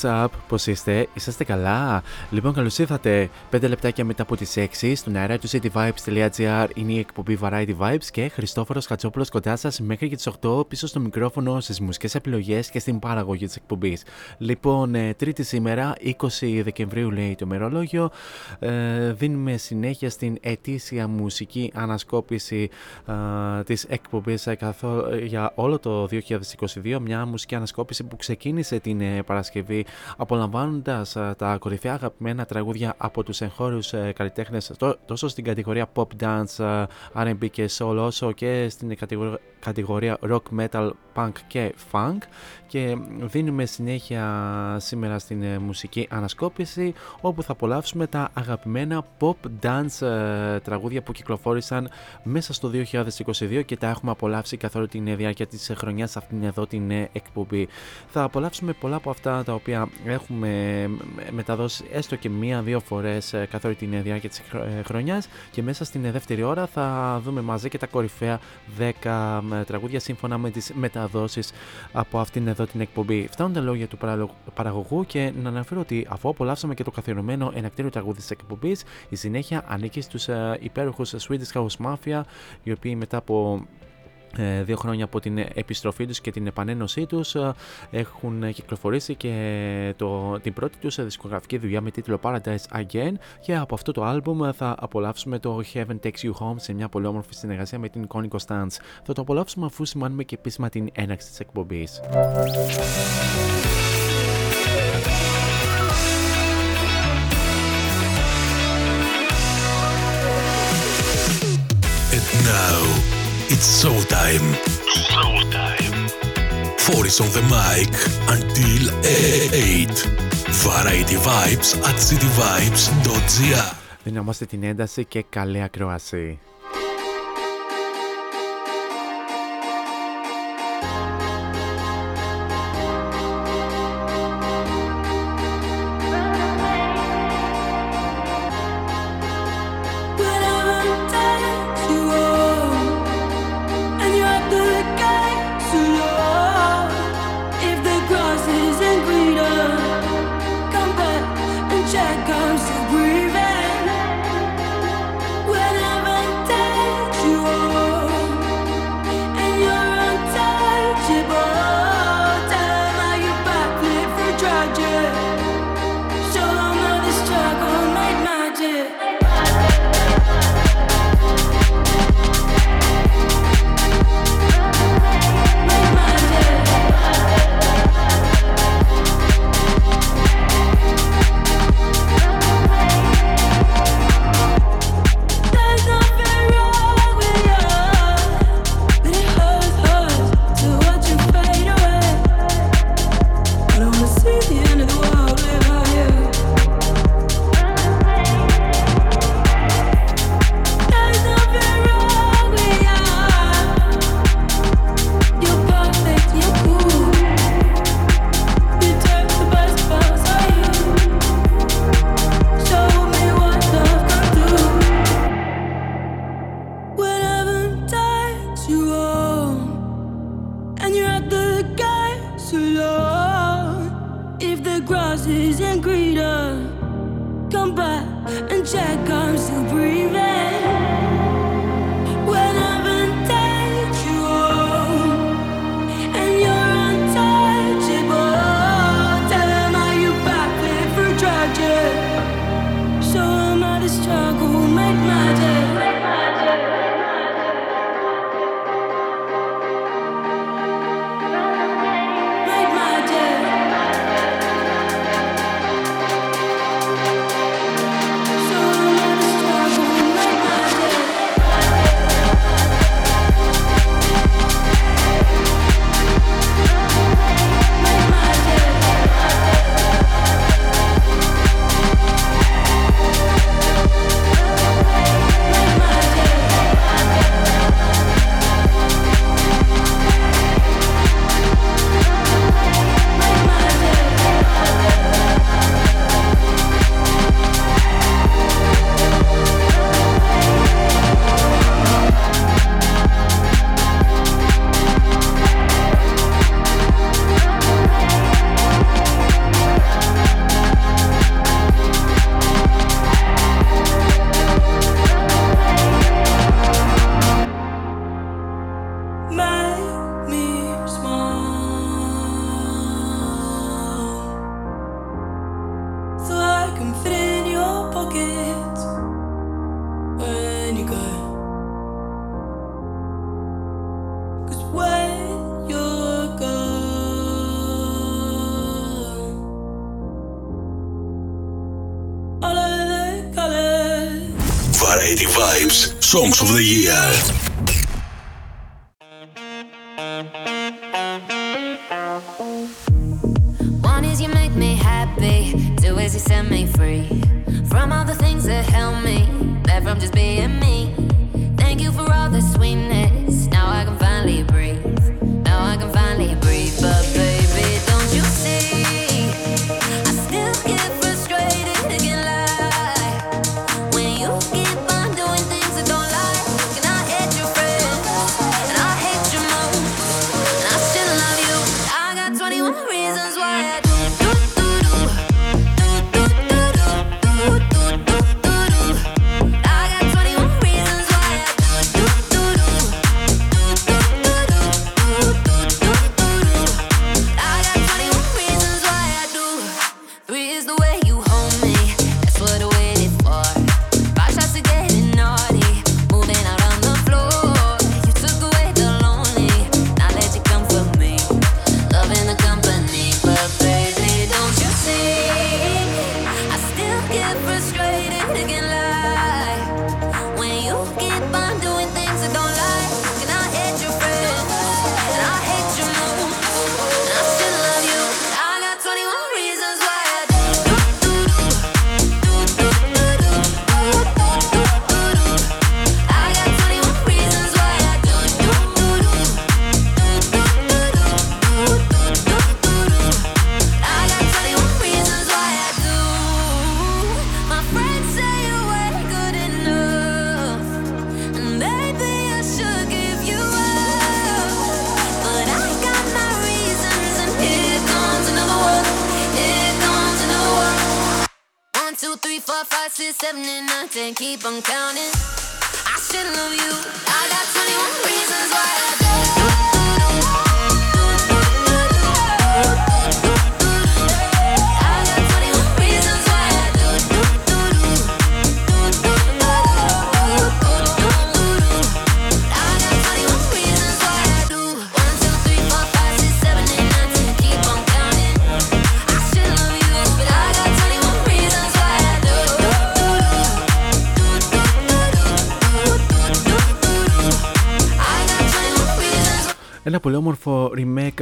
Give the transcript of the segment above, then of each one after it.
What's up, πώς είστε, είσαστε καλά; Λοιπόν, καλώς ήρθατε 5 λεπτάκια μετά από τις 6 στον αέρα του cityvibes.gr είναι η εκπομπή Variety Vibes και Χριστόφορος Κατσόπουλος κοντά σας μέχρι και τις 8 πίσω στο μικρόφωνο στις μουσικές επιλογές και στην παραγωγή της εκπομπής. Λοιπόν, ε, τρίτη σήμερα, 20 Δεκεμβρίου λέει το μερολόγιο, ε, δίνουμε συνέχεια στην ετήσια μουσική ανασκόπηση ε, της εκπομπής ε, καθό- ε, για όλο το 2022, μια μουσική ανασκόπηση που ξεκίνησε την ε, Παρασκευή απολαμβάνοντας ε, τα κορυφαία αγαπημένα τραγούδια από τους εγχώριους ε, καλλιτέχνες τό- τόσο στην κατηγορία pop dance, ε, R&B και soul όσο και στην κατηγορία, κατηγορία rock, metal, punk και funk και δίνουμε συνέχεια σήμερα στην ε, μουσική ανασκόπηση όπου θα απολαύσουμε τα αγαπημένα pop dance ε, τραγούδια που κυκλοφόρησαν μέσα στο 2022 και τα έχουμε απολαύσει καθ' όλη την ε, διάρκεια της ε, χρονιάς σε αυτήν εδώ την ε, εκπομπή. Θα απολαύσουμε πολλά από αυτά τα οποία έχουμε ε, μεταδώσει έστω και μία-δύο φορές ε, καθ' όλη την ε, διάρκεια της χρο- ε, χρονιάς και μέσα στην ε, δεύτερη ώρα θα δούμε μαζί και τα κορυφαία 10 ε, τραγούδια σύμφωνα με τις μεταδόσεις από αυτήν εδώ την εκπομπή. Φτάνουν τα λόγια του παραλο- παραγωγού και να αναφέρω ότι αφού απολαύσαμε και το καθιερωμένο ενακτήριο τραγούδι της εκπομπής, η συνέχεια ανήκει στους ε, υπέροχους Swedish House Mafia, οι οποίοι μετά από ε, δύο χρόνια από την επιστροφή τους και την επανένωσή τους ε, έχουν κυκλοφορήσει και το, την πρώτη τους δισκογραφική δουλειά με τίτλο Paradise Again και από αυτό το άλμπουμ θα απολαύσουμε το Heaven Takes You Home σε μια πολύ όμορφη συνεργασία με την Connie Constance. Θα το απολαύσουμε αφού σημάνουμε και επίσημα την έναρξη της εκπομπής. And now it's showtime. Showtime. Four is on the mic until 8. Variety Vibes at cityvibes.gr. Δυναμώστε την ένταση και καλή ακρόαση.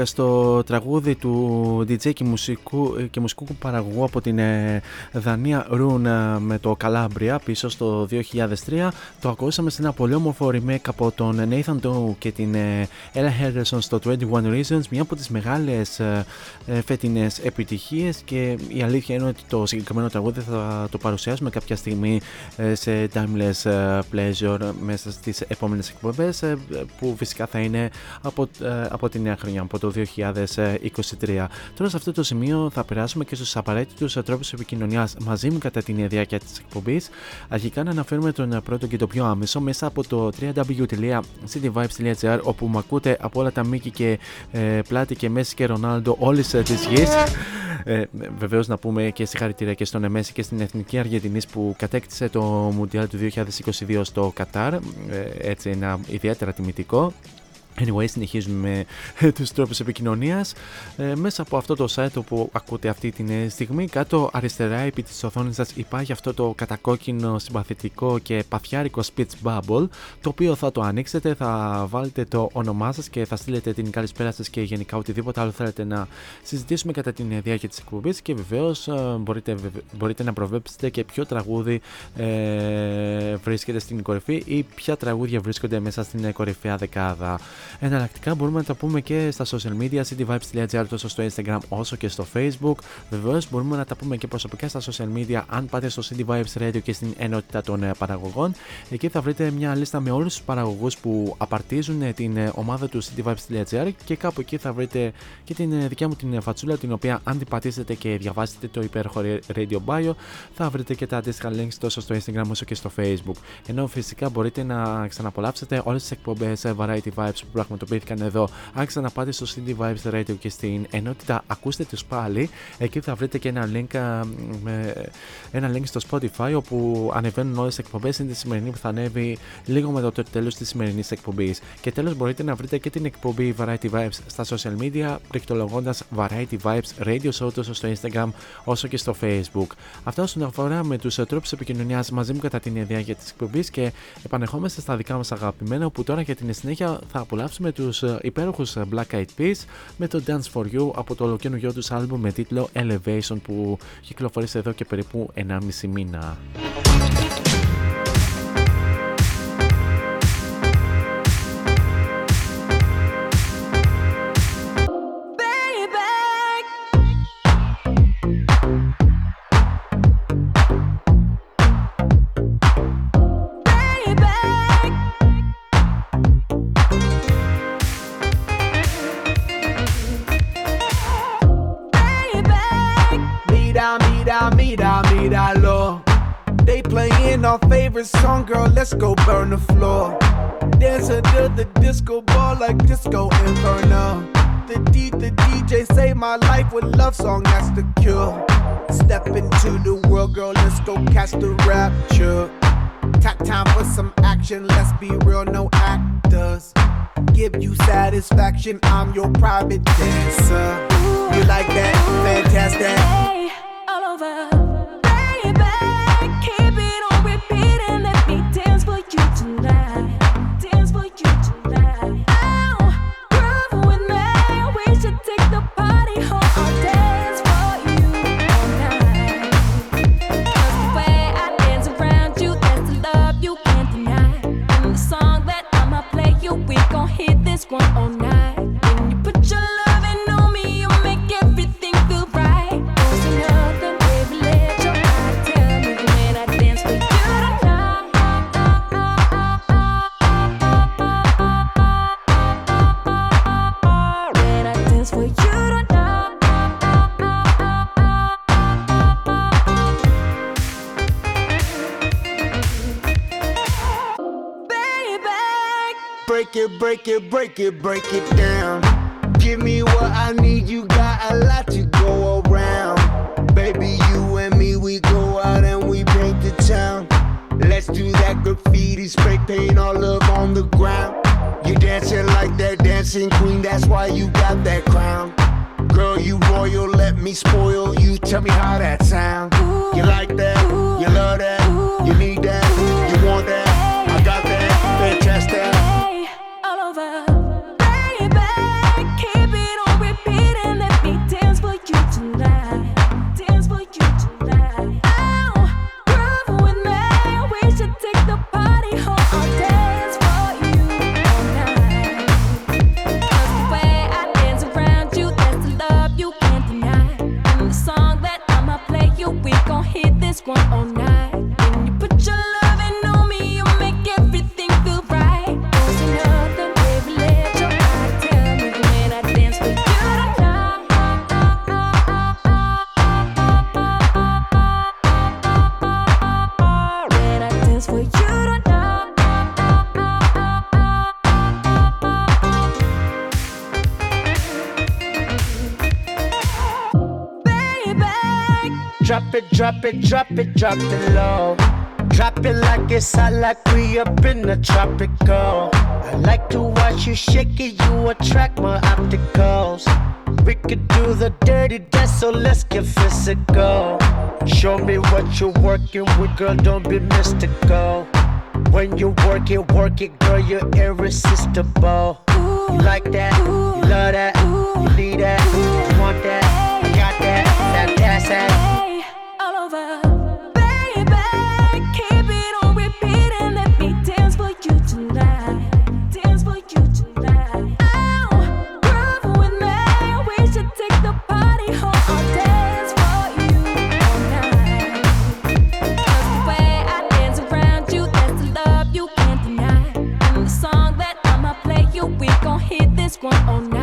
Στο τραγούδι του DJ και μουσικού, και μουσικού παραγωγού από την ε, Δανία Rune ε, με το Calabria πίσω στο 2003 το ακούσαμε σε ένα πολύ όμορφο remake από τον Nathan Doe και την ε, Ella Henderson στο 21 Reasons μια από τις μεγάλες φετινές επιτυχίες. Και η αλήθεια είναι ότι το συγκεκριμένο τραγούδι θα το παρουσιάσουμε κάποια στιγμή σε Timeless Pleasure μέσα στις επόμενες εκπομπές που φυσικά θα είναι από από τη νέα χρονιά, από το 2023. Τώρα σε αυτό το σημείο θα περάσουμε και στους απαραίτητους τρόπους επικοινωνίας μαζί μου κατά την διάρκεια της εκπομπής. Αρχικά να αναφέρουμε τον πρώτο και το πιο άμεσο μέσα από το www.cityvibes.gr όπου μου ακούτε από όλα τα Μίκη και ε, Πλάτη και Μέση και Ρονάλντο όλης ε, της γης. Ε, Βεβαίως να πούμε και συγχαρητήρια και στον Εμέση και στην Εθνική Αργεντινής που κατέκτησε το Μουντιάλ του 2022 στο Κατάρ. Ε, έτσι ένα ιδιαίτερα τιμητικό. Anyway, συνεχίζουμε με τους τρόπους επικοινωνίας ε, μέσα από αυτό το site που ακούτε αυτή τη στιγμή κάτω αριστερά επί της οθόνης σας υπάρχει αυτό το κατακόκκινο συμπαθητικό και παθιάρικο speech bubble το οποίο θα το ανοίξετε, θα βάλετε το όνομά σας και θα στείλετε την καλησπέρα σας και γενικά οτιδήποτε άλλο θέλετε να συζητήσουμε κατά την διάρκεια της εκπομπής και βεβαίως ε, μπορείτε, μπορείτε να προβέψετε και ποιο τραγούδι ε, βρίσκεται στην κορυφή ή ποια τραγούδια βρίσκονται μέσα στην κορυφαία δεκάδα. Εναλλακτικά μπορούμε να τα πούμε και στα social media, cityvibes.gr τόσο στο Instagram όσο και στο Facebook. Βεβαίως μπορούμε να τα πούμε και προσωπικά στα social media αν πάτε στο City Vibes Radio και στην ενότητα των ε, παραγωγών. Εκεί θα βρείτε μια λίστα με όλους τους παραγωγούς που απαρτίζουν ε, την ε, ομάδα του cityvibes.gr και κάπου εκεί θα βρείτε και την δικιά μου την φατσούλα την οποία αν την πατήσετε και διαβάσετε το υπέροχο Radio Bio θα βρείτε και τα αντίστοιχα links τόσο στο Instagram όσο και στο Facebook. Ενώ φυσικά μπορείτε να ξαναπολαύσετε όλες τις εκπομπές Variety Vibes που πραγματοποιήθηκαν εδώ. Άρχισα να πάτε στο CD Vibes Radio και στην ενότητα ακούστε τους πάλι. Εκεί θα βρείτε και ένα link, ένα link στο Spotify όπου ανεβαίνουν όλες τις εκπομπές. Είναι τη σημερινή που θα ανέβει λίγο μετά το τέλος της σημερινής εκπομπής. Και τέλος μπορείτε να βρείτε και την εκπομπή Variety Vibes στα social media πληκτρολογώντα Variety Vibes Radio Show τόσο στο Instagram όσο και στο Facebook. Αυτό όσον αφορά με τους τρόπους επικοινωνίας μαζί μου κατά την διάρκεια της εκπομπής και επανεχόμαστε στα δικά μας αγαπημένα που τώρα για την συνέχεια θα απολαύσουμε με τους ε, υπέροχους ε, Black Eyed Peas με το Dance For You από το ολοκαίνουργιο τους άλμπουμ με τίτλο Elevation που κυκλοφορήσε εδώ και περίπου 1,5 μήνα. Our favorite song, girl, let's go burn the floor. Dance under the disco ball like disco inferno. The, D, the DJ saved my life with love song, that's the cure. Step into the world, girl, let's go catch the rapture. Time for some action, let's be real, no actors. Give you satisfaction, I'm your private dancer. You like that? Fantastic. Hey, all over. It, break it, break it, down. Give me what I need, you got a lot to go around. Baby, you and me, we go out and we paint the town. Let's do that graffiti, spray paint all up on the ground. You dancing like that dancing queen, that's why you got that crown. Girl, you royal, let me spoil you. Tell me how that sound. You like that? You love that? drop it, drop it, drop it low. Drop it like it's hot, like we up in the tropical. I like to watch you shake it, you attract my opticals. We could do the dirty dance, so let's get physical. Show me what you're working with, girl, don't be mystical. When you work it, work it, girl, you're irresistible. You like that, you love that. one on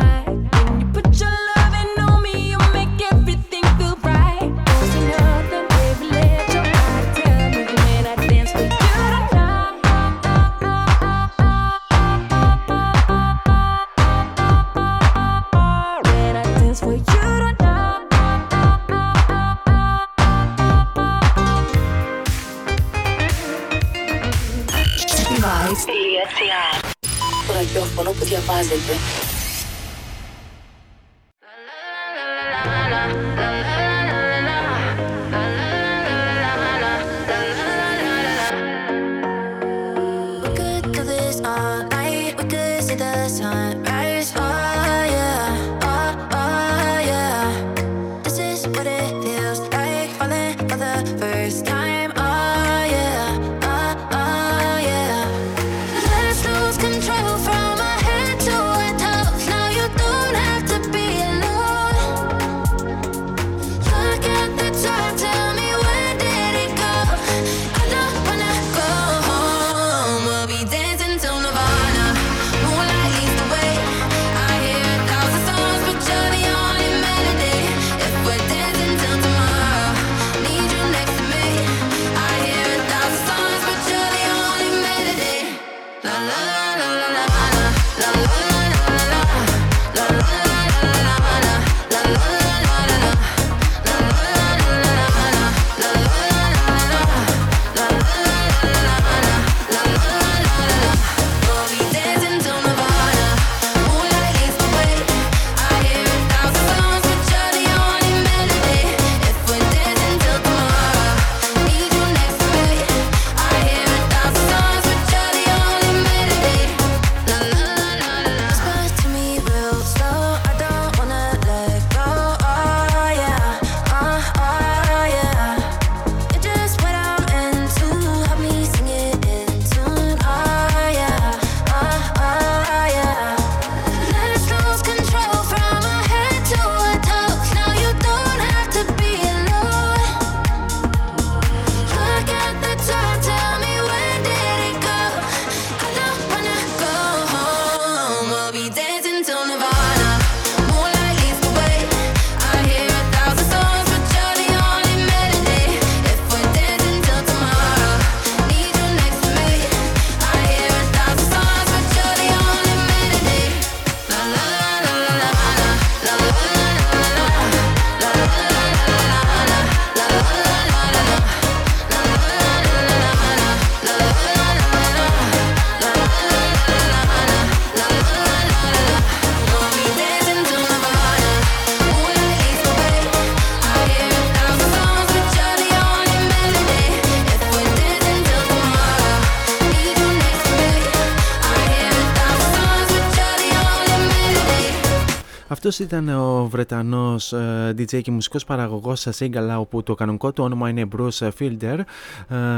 Αυτός ήταν ο Βρετανός ε, DJ και παραγωγός, σα Σίγκαλα όπου το κανονικό του όνομα είναι Bruce Fielder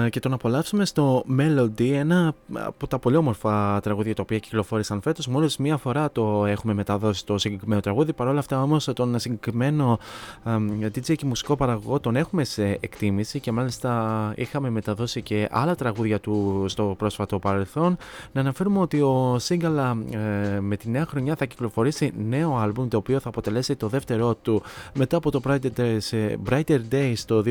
ε, και τον απολαύσουμε στο Melody ένα από τα πολύ όμορφα τραγούδια τα οποία κυκλοφόρησαν φέτος. Μόλις μία φορά το έχουμε μεταδώσει το συγκεκριμένο τραγούδι. Παρόλα αυτά όμως τον συγκεκριμένο ε, DJ και μουσικό παραγωγό τον έχουμε σε εκτίμηση και μάλιστα είχαμε μεταδώσει και άλλα τραγούδια του στο πρόσφατο παρελθόν. Να αναφέρουμε ότι ο Σίγκαλα με τη νέα χρονιά θα κυκλοφορήσει νέο άλμπουμ το οποίο θα αποτελέσει το δεύτερό του. Μετά από το Brighter Days, ε, Brighter Days το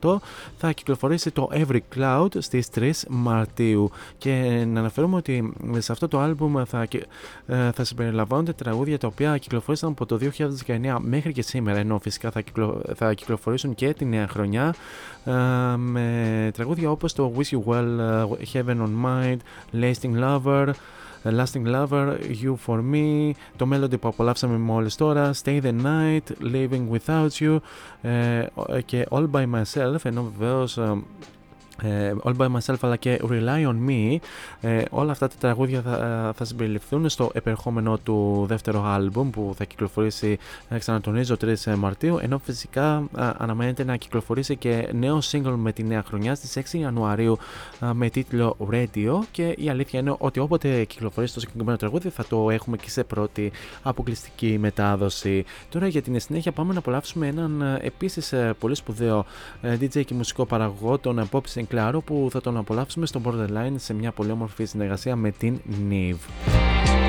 2018 θα κυκλοφορήσει το Every Cloud στις 3 Μαρτίου. Και να αναφέρουμε ότι σε αυτό το άλμπουμ θα, κυ- ε, θα συμπεριλαμβάνονται τραγούδια τα οποία κυκλοφόρησαν από το 2019 μέχρι και σήμερα ενώ φυσικά θα, κυκλο, θα κυκλοφορήσουν και τη νέα χρονιά ε, με τραγούδια όπως το Wish You Well, ε, Heaven on Mind, Lasting Lover, ε, Lasting Lover, You For Me, το Melody που απολαύσαμε μόλις τώρα, Stay The Night, Living Without You ε, και All By Myself, ενώ βεβαίως ε, ε, All By Myself αλλά και Rely On Me ε, όλα αυτά τα τραγούδια θα, θα συμπεριληφθούν στο επερχόμενο του δεύτερο άλμπουμ που θα κυκλοφορήσει ε, ξανατονίζω 3 Μαρτίου ενώ φυσικά α, αναμένεται να κυκλοφορήσει και νέο single με τη νέα χρονιά στις 6 Ιανουαρίου α, με τίτλο Radio και η αλήθεια είναι ότι όποτε κυκλοφορήσει το συγκεκριμένο τραγούδι θα το έχουμε και σε πρώτη αποκλειστική μετάδοση. Τώρα για την συνέχεια πάμε να απολαύσουμε έναν ε, επίσης ε, πολύ σπουδαίο ε, DJ και μουσικό παραγωγό τον Bob Sinclair που θα τον απολαύσουμε στο Borderline σε μια πολύ όμορφη συνεργασία με την Neve.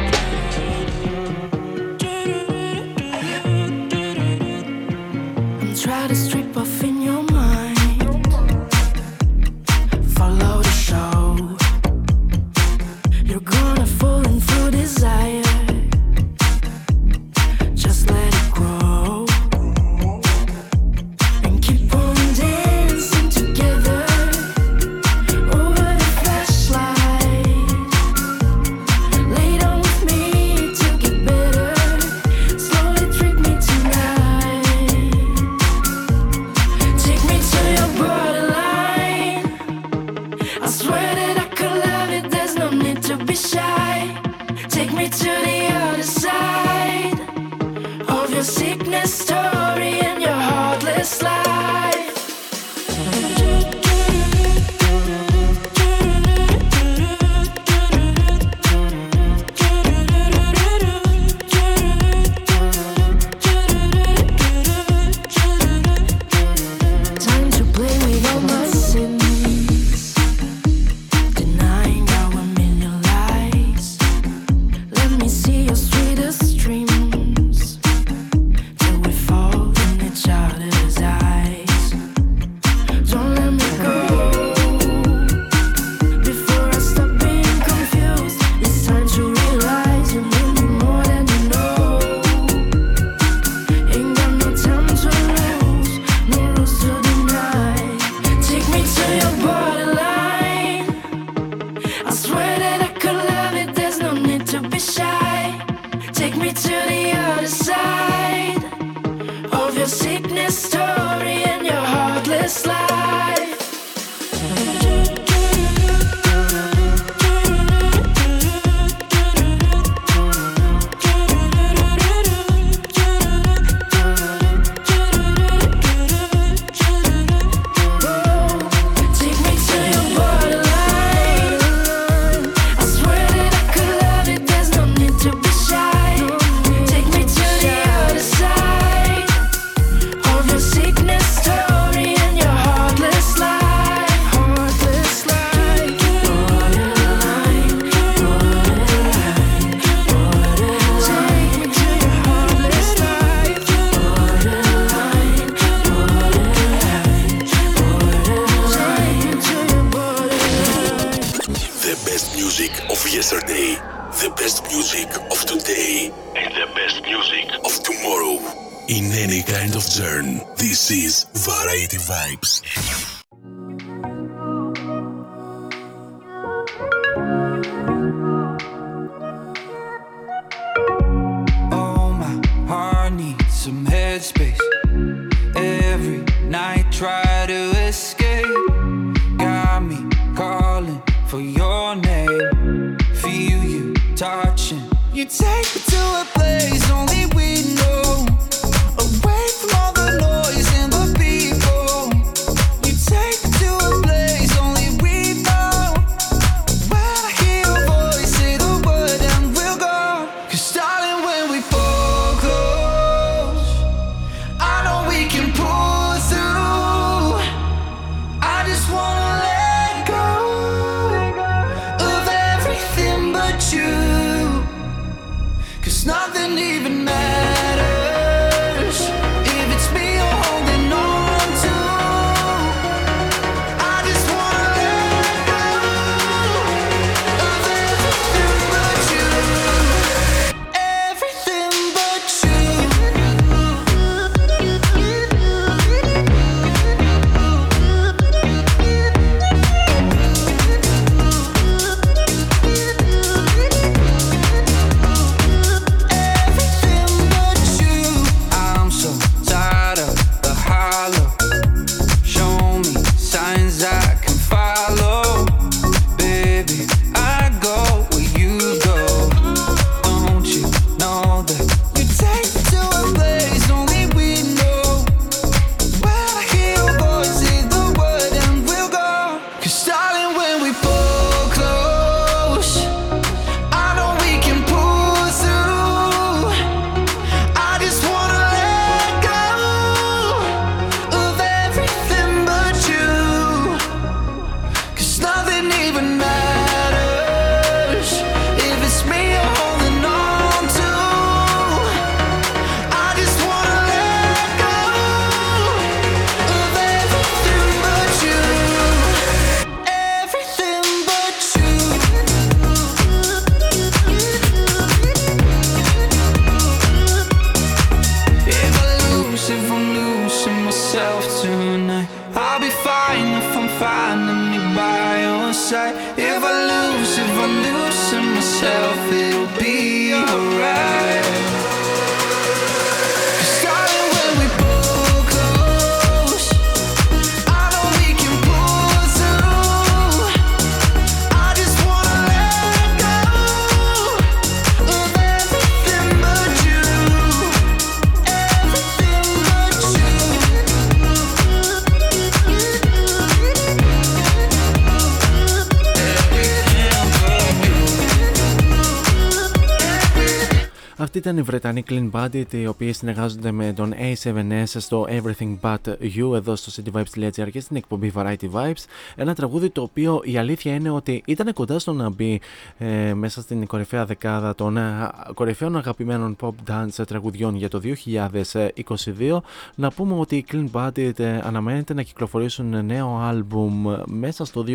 Ήταν η Βρετανή Clean Bandit, οι οποίοι συνεργάζονται με τον A7S στο Everything But You εδώ στο cityvibes.gr και στην εκπομπή Variety Vibes. Ένα τραγούδι το οποίο η αλήθεια είναι ότι ήταν κοντά στο να μπει ε, μέσα στην κορυφαία δεκάδα των ε, κορυφαίων αγαπημένων pop dance τραγουδιών για το 2022. Να πούμε ότι οι Clean Bandit ε, αναμένεται να κυκλοφορήσουν νέο άλμπουμ μέσα στο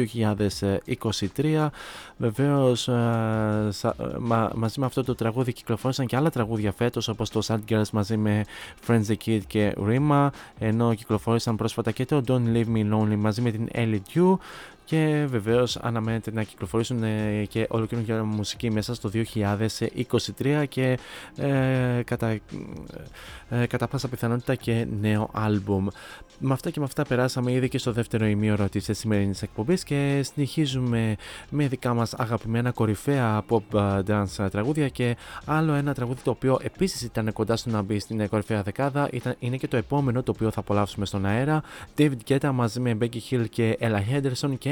2023. Βεβαίως, ε, μα, μαζί με αυτό το τραγούδι κυκλοφόρησαν και άλλα τραγούδια φέτος όπως το Sad Girls μαζί με Friends the Kid και Rima. Ενώ κυκλοφόρησαν πρόσφατα και το Don't Leave Me Lonely μαζί με την Ellie Dew και βεβαίως αναμένεται να κυκλοφορήσουν ε, και ολοκληρώνουν μουσική μέσα στο 2023 και ε, κατά, ε, κατά πάσα πιθανότητα και νέο άλμπουμ. Με αυτά και με αυτά περάσαμε ήδη και στο δεύτερο ημίωρο της σημερινής εκπομπής και συνεχίζουμε με δικά μας αγαπημένα κορυφαία pop dance τραγούδια και άλλο ένα τραγούδι το οποίο επίσης ήταν κοντά στο να μπει στην κορυφαία δεκάδα ήταν, είναι και το επόμενο το οποίο θα απολαύσουμε στον αέρα David Guetta μαζί με Becky Hill και Ella Henderson και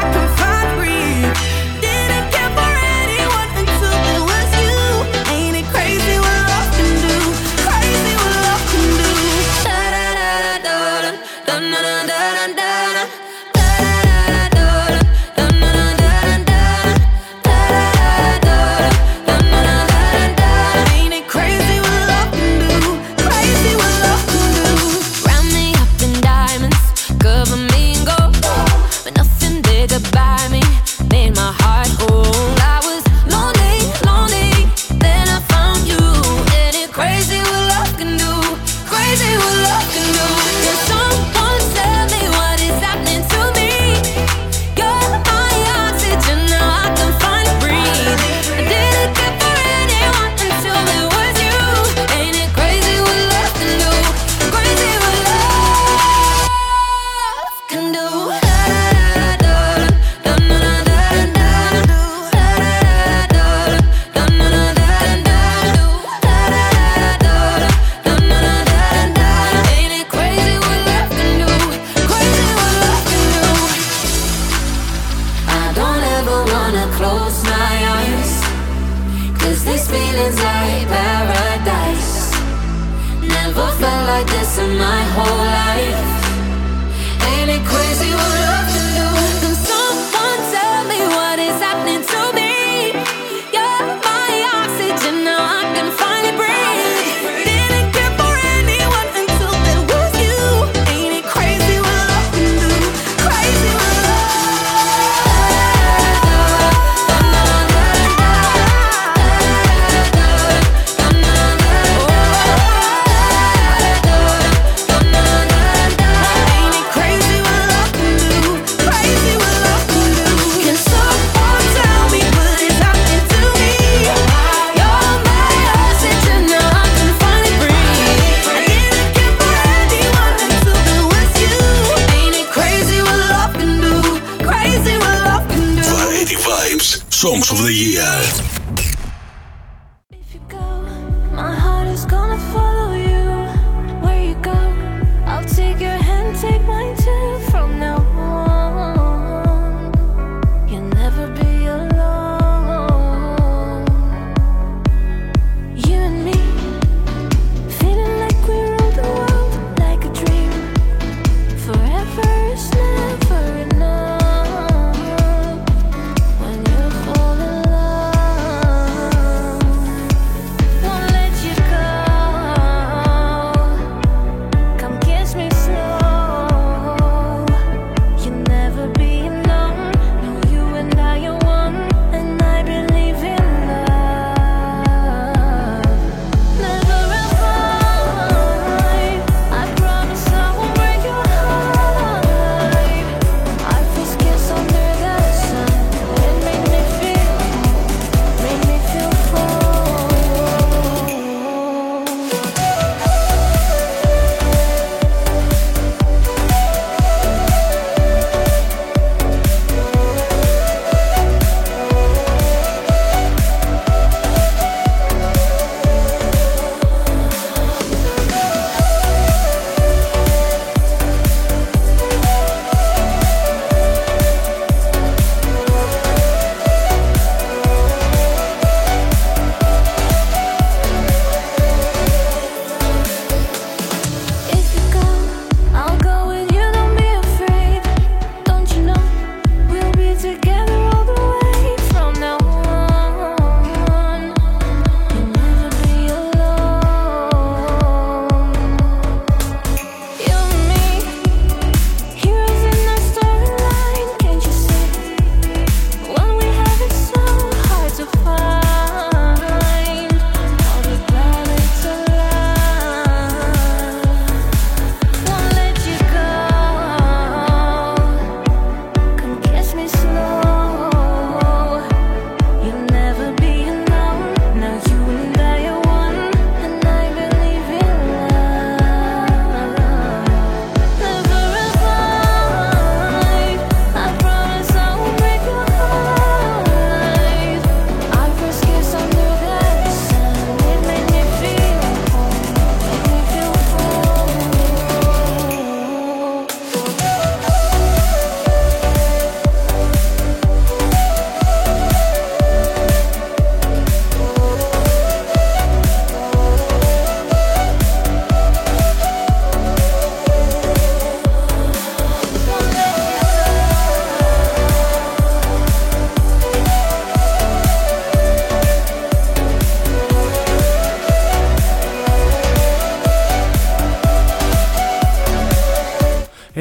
I can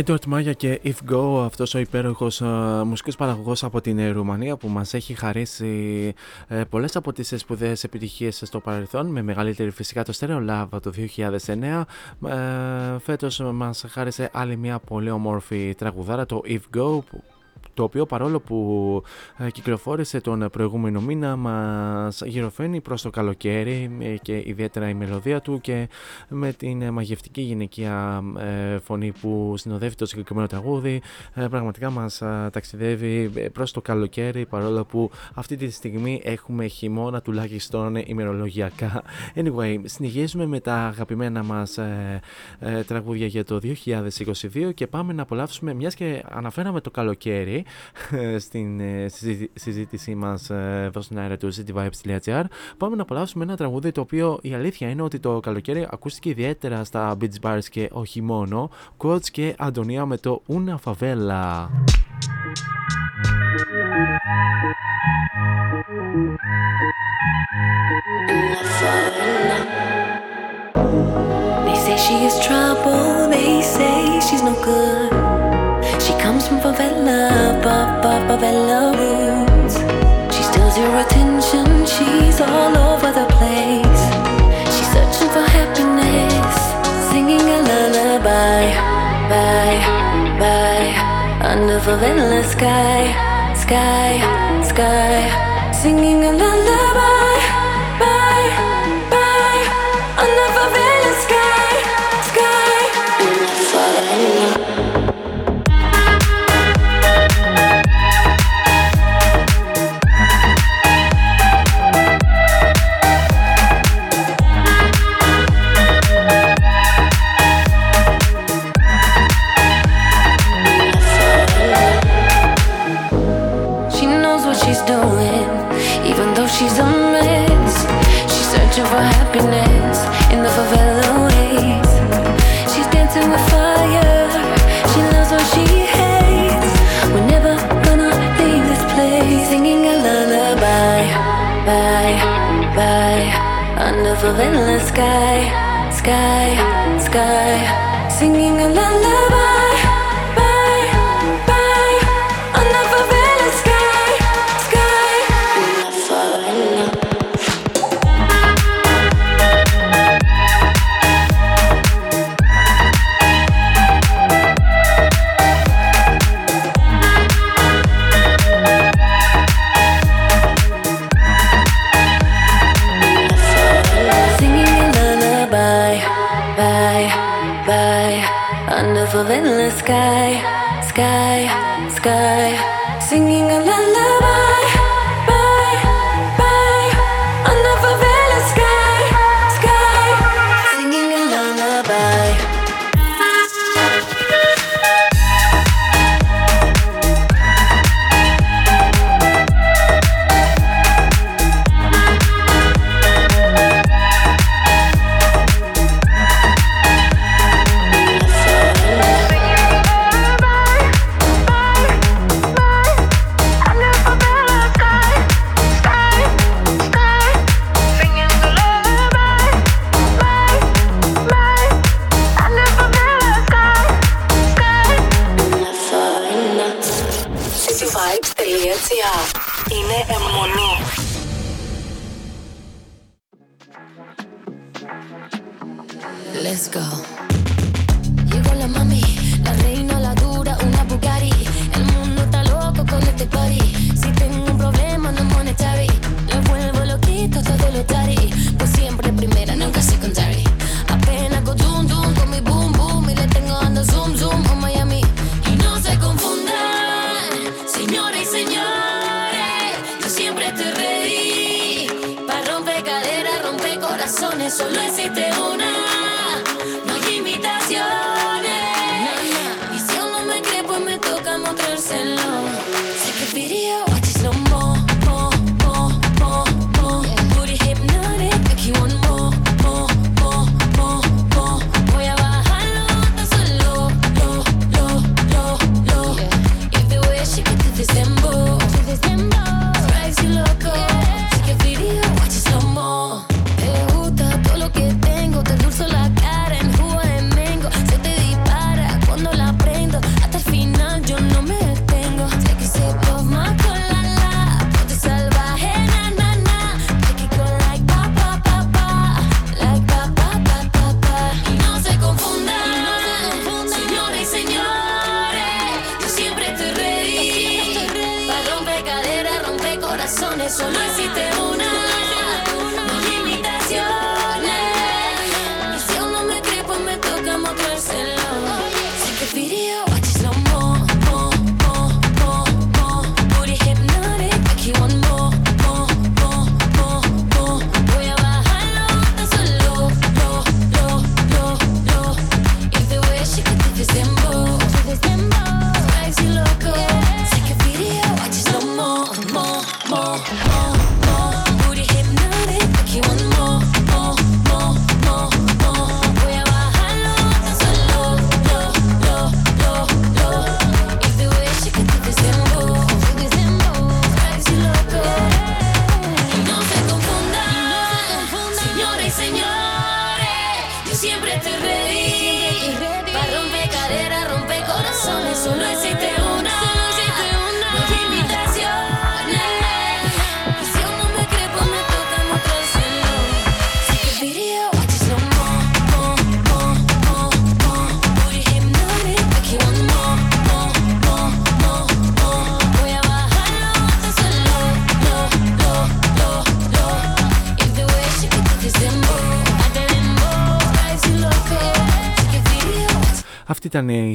Edward Μάγια και If Go, αυτός ο υπέροχος uh, μουσικός παραγωγός από την ε, Ρουμανία που μας έχει χαρίσει uh, πολλές από τις σπουδαίες επιτυχίες στο παρελθόν με μεγαλύτερη φυσικά το Stereo Love το 2009 uh, φέτος μας χάρισε άλλη μια πολύ ομόρφη τραγουδάρα το If Go το οποίο παρόλο που ε, κυκλοφόρησε τον προηγούμενο μήνα μας γυροφαίνει προς το καλοκαίρι ε, και ιδιαίτερα η μελωδία του και με την μαγευτική γυναικεία ε, φωνή που συνοδεύει το συγκεκριμένο τραγούδι πραγματικά μας ταξιδεύει προς το καλοκαίρι παρόλο που αυτή τη στιγμή έχουμε χειμώνα τουλάχιστον ημερολογιακά. Anyway, συνεχίζουμε με τα αγαπημένα μας τραγούδια για το 2022 και πάμε να απολαύσουμε μιας και αναφέραμε το καλοκαίρι στην ε, συζήτησή μας ε, εδώ στην αέρα του cityvibes.gr. Πάμε να απολαύσουμε ένα τραγούδι το οποίο η αλήθεια είναι ότι το καλοκαίρι ακούστηκε ιδιαίτερα στα beach bars και όχι μόνο. Quotes και Αντωνία με το Una Favela. They say she is trouble, they say she's no good. From favela, fa- fa- favela roots. She steals your attention, she's all over the place. She's searching for happiness, singing a lullaby, bye, bye, under favela sky, sky, sky, singing a lullaby,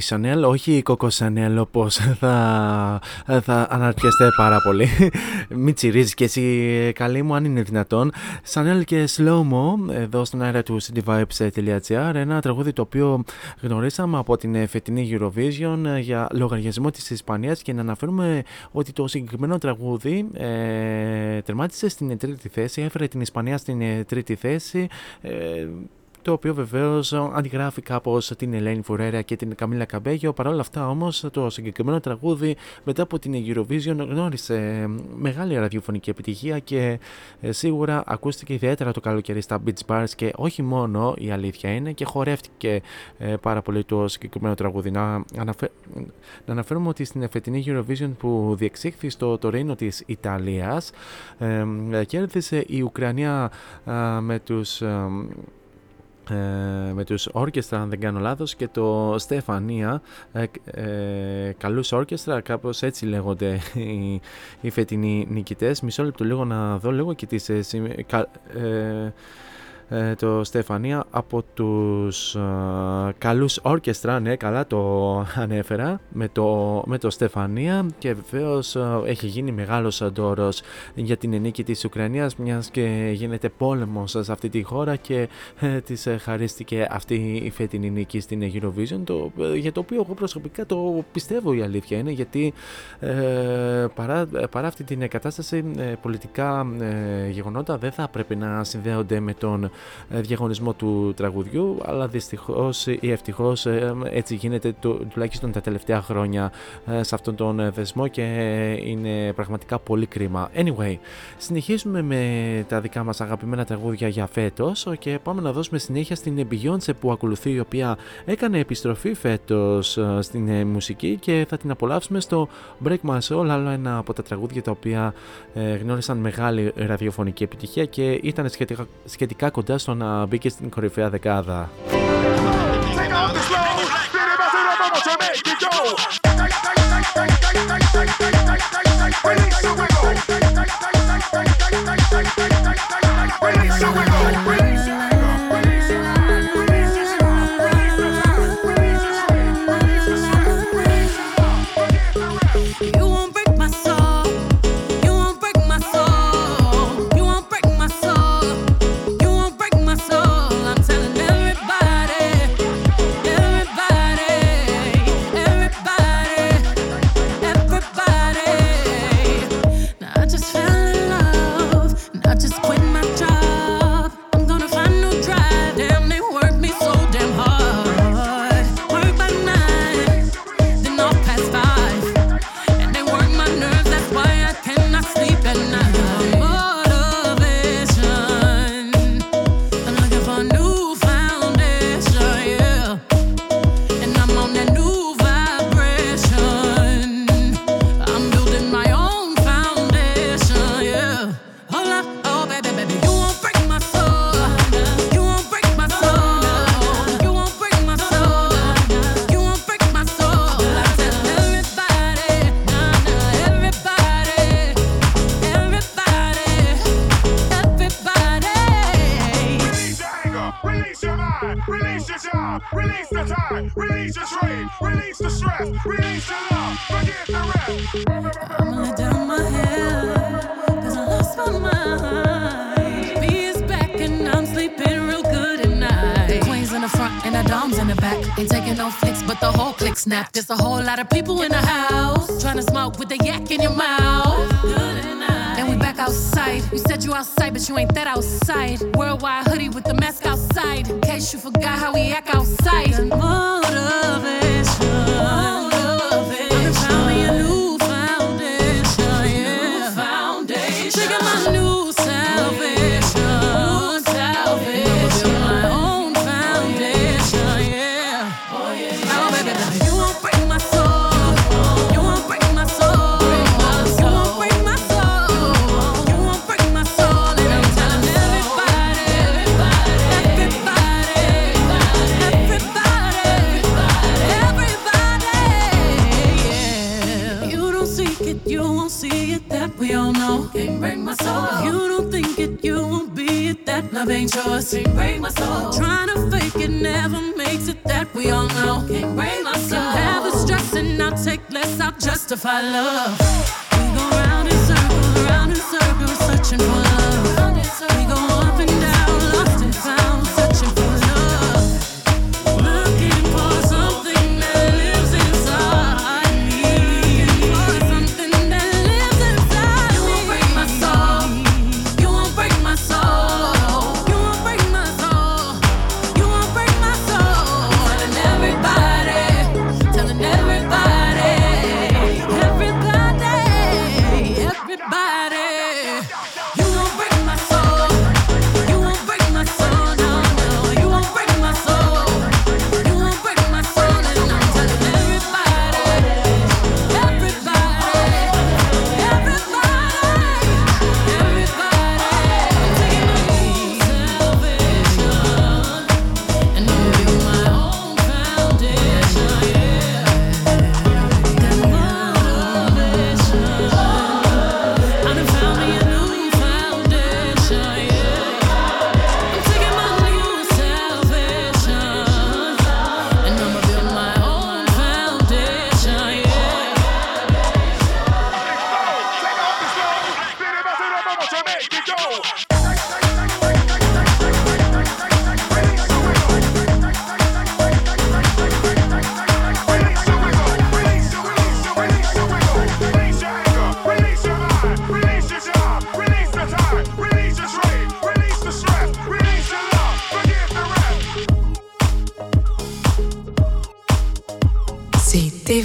ήταν η Chanel, όχι η Coco Chanel όπως θα, θα αναρωτιέστε πάρα πολύ. Μην τσιρίζεις και εσύ καλή μου αν είναι δυνατόν. Chanel και Slow Mo εδώ στον αέρα του cityvibes.gr ένα τραγούδι το οποίο γνωρίσαμε από την φετινή Eurovision για λογαριασμό της Ισπανίας και να αναφέρουμε ότι το συγκεκριμένο τραγούδι ε, τερμάτισε στην τρίτη θέση, έφερε την Ισπανία στην ε, τρίτη θέση ε, το οποίο βεβαίως αντιγράφει κάπως την Ελένη Φουρέρα και την Καμίλα Καμπέγιο. Παρ' όλα αυτά όμως το συγκεκριμένο τραγούδι μετά από την Eurovision γνώρισε μεγάλη ραδιοφωνική επιτυχία και ε, σίγουρα ακούστηκε ιδιαίτερα το καλοκαίρι στα beach bars και όχι μόνο η αλήθεια είναι και χορεύτηκε ε, πάρα πολύ το συγκεκριμένο τραγούδι. Να, αναφε... να αναφέρουμε ότι στην φετινή Eurovision που διεξήχθη στο Τωρίνο της Ιταλίας ε, ε, κέρδισε η Ουκρανία ε, με τους ε, ε, με τους Όρκεστρα αν δεν κάνω λάθος και το Στεφανία ε, ε, καλούς Όρκεστρα κάπως έτσι λέγονται οι, οι φετινοί νικητές. Μισό λεπτό λίγο να δω λίγο και τις ε, συμ- κα- ε, ε, το Στεφανία από τους ε, καλούς όρκεστρα, ναι καλά το ανέφερα. Με το, με το Στεφανία και βεβαίως έχει γίνει μεγάλος αντόρος για την νίκη της Ουκρανίας μιας και γίνεται πόλεμος σε αυτή τη χώρα και ε, της ε, χαρίστηκε αυτή η φετινή νίκη στην Eurovision το, ε, για το οποίο εγώ προσωπικά το πιστεύω η αλήθεια είναι γιατί ε, παρά, παρά αυτή την κατάσταση ε, πολιτικά ε, γεγονότα δεν θα πρέπει να συνδέονται με τον ε, διαγωνισμό του τραγουδιού αλλά δυστυχώς ή ευτυχώς ε, έτσι γίνεται το, τουλάχιστον τα τελευταία χρόνια ε, σε αυτόν τον ε, δεσμό και είναι πραγματικά πολύ κρίμα. Anyway, συνεχίζουμε με τα δικά μας αγαπημένα τραγούδια για φέτος και πάμε να δώσουμε συνέχεια στην Beyoncé που ακολουθεί η οποία έκανε επιστροφή φέτος ε, στην ε, μουσική και θα την απολαύσουμε στο Break My Soul άλλο ένα από τα τραγούδια τα οποία ε, γνώρισαν μεγάλη ραδιοφωνική επιτυχία και ήταν σχετικά, σχετικά κοντά στο να μπει και στην κορυφαία δεκάδα. You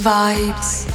Vibes.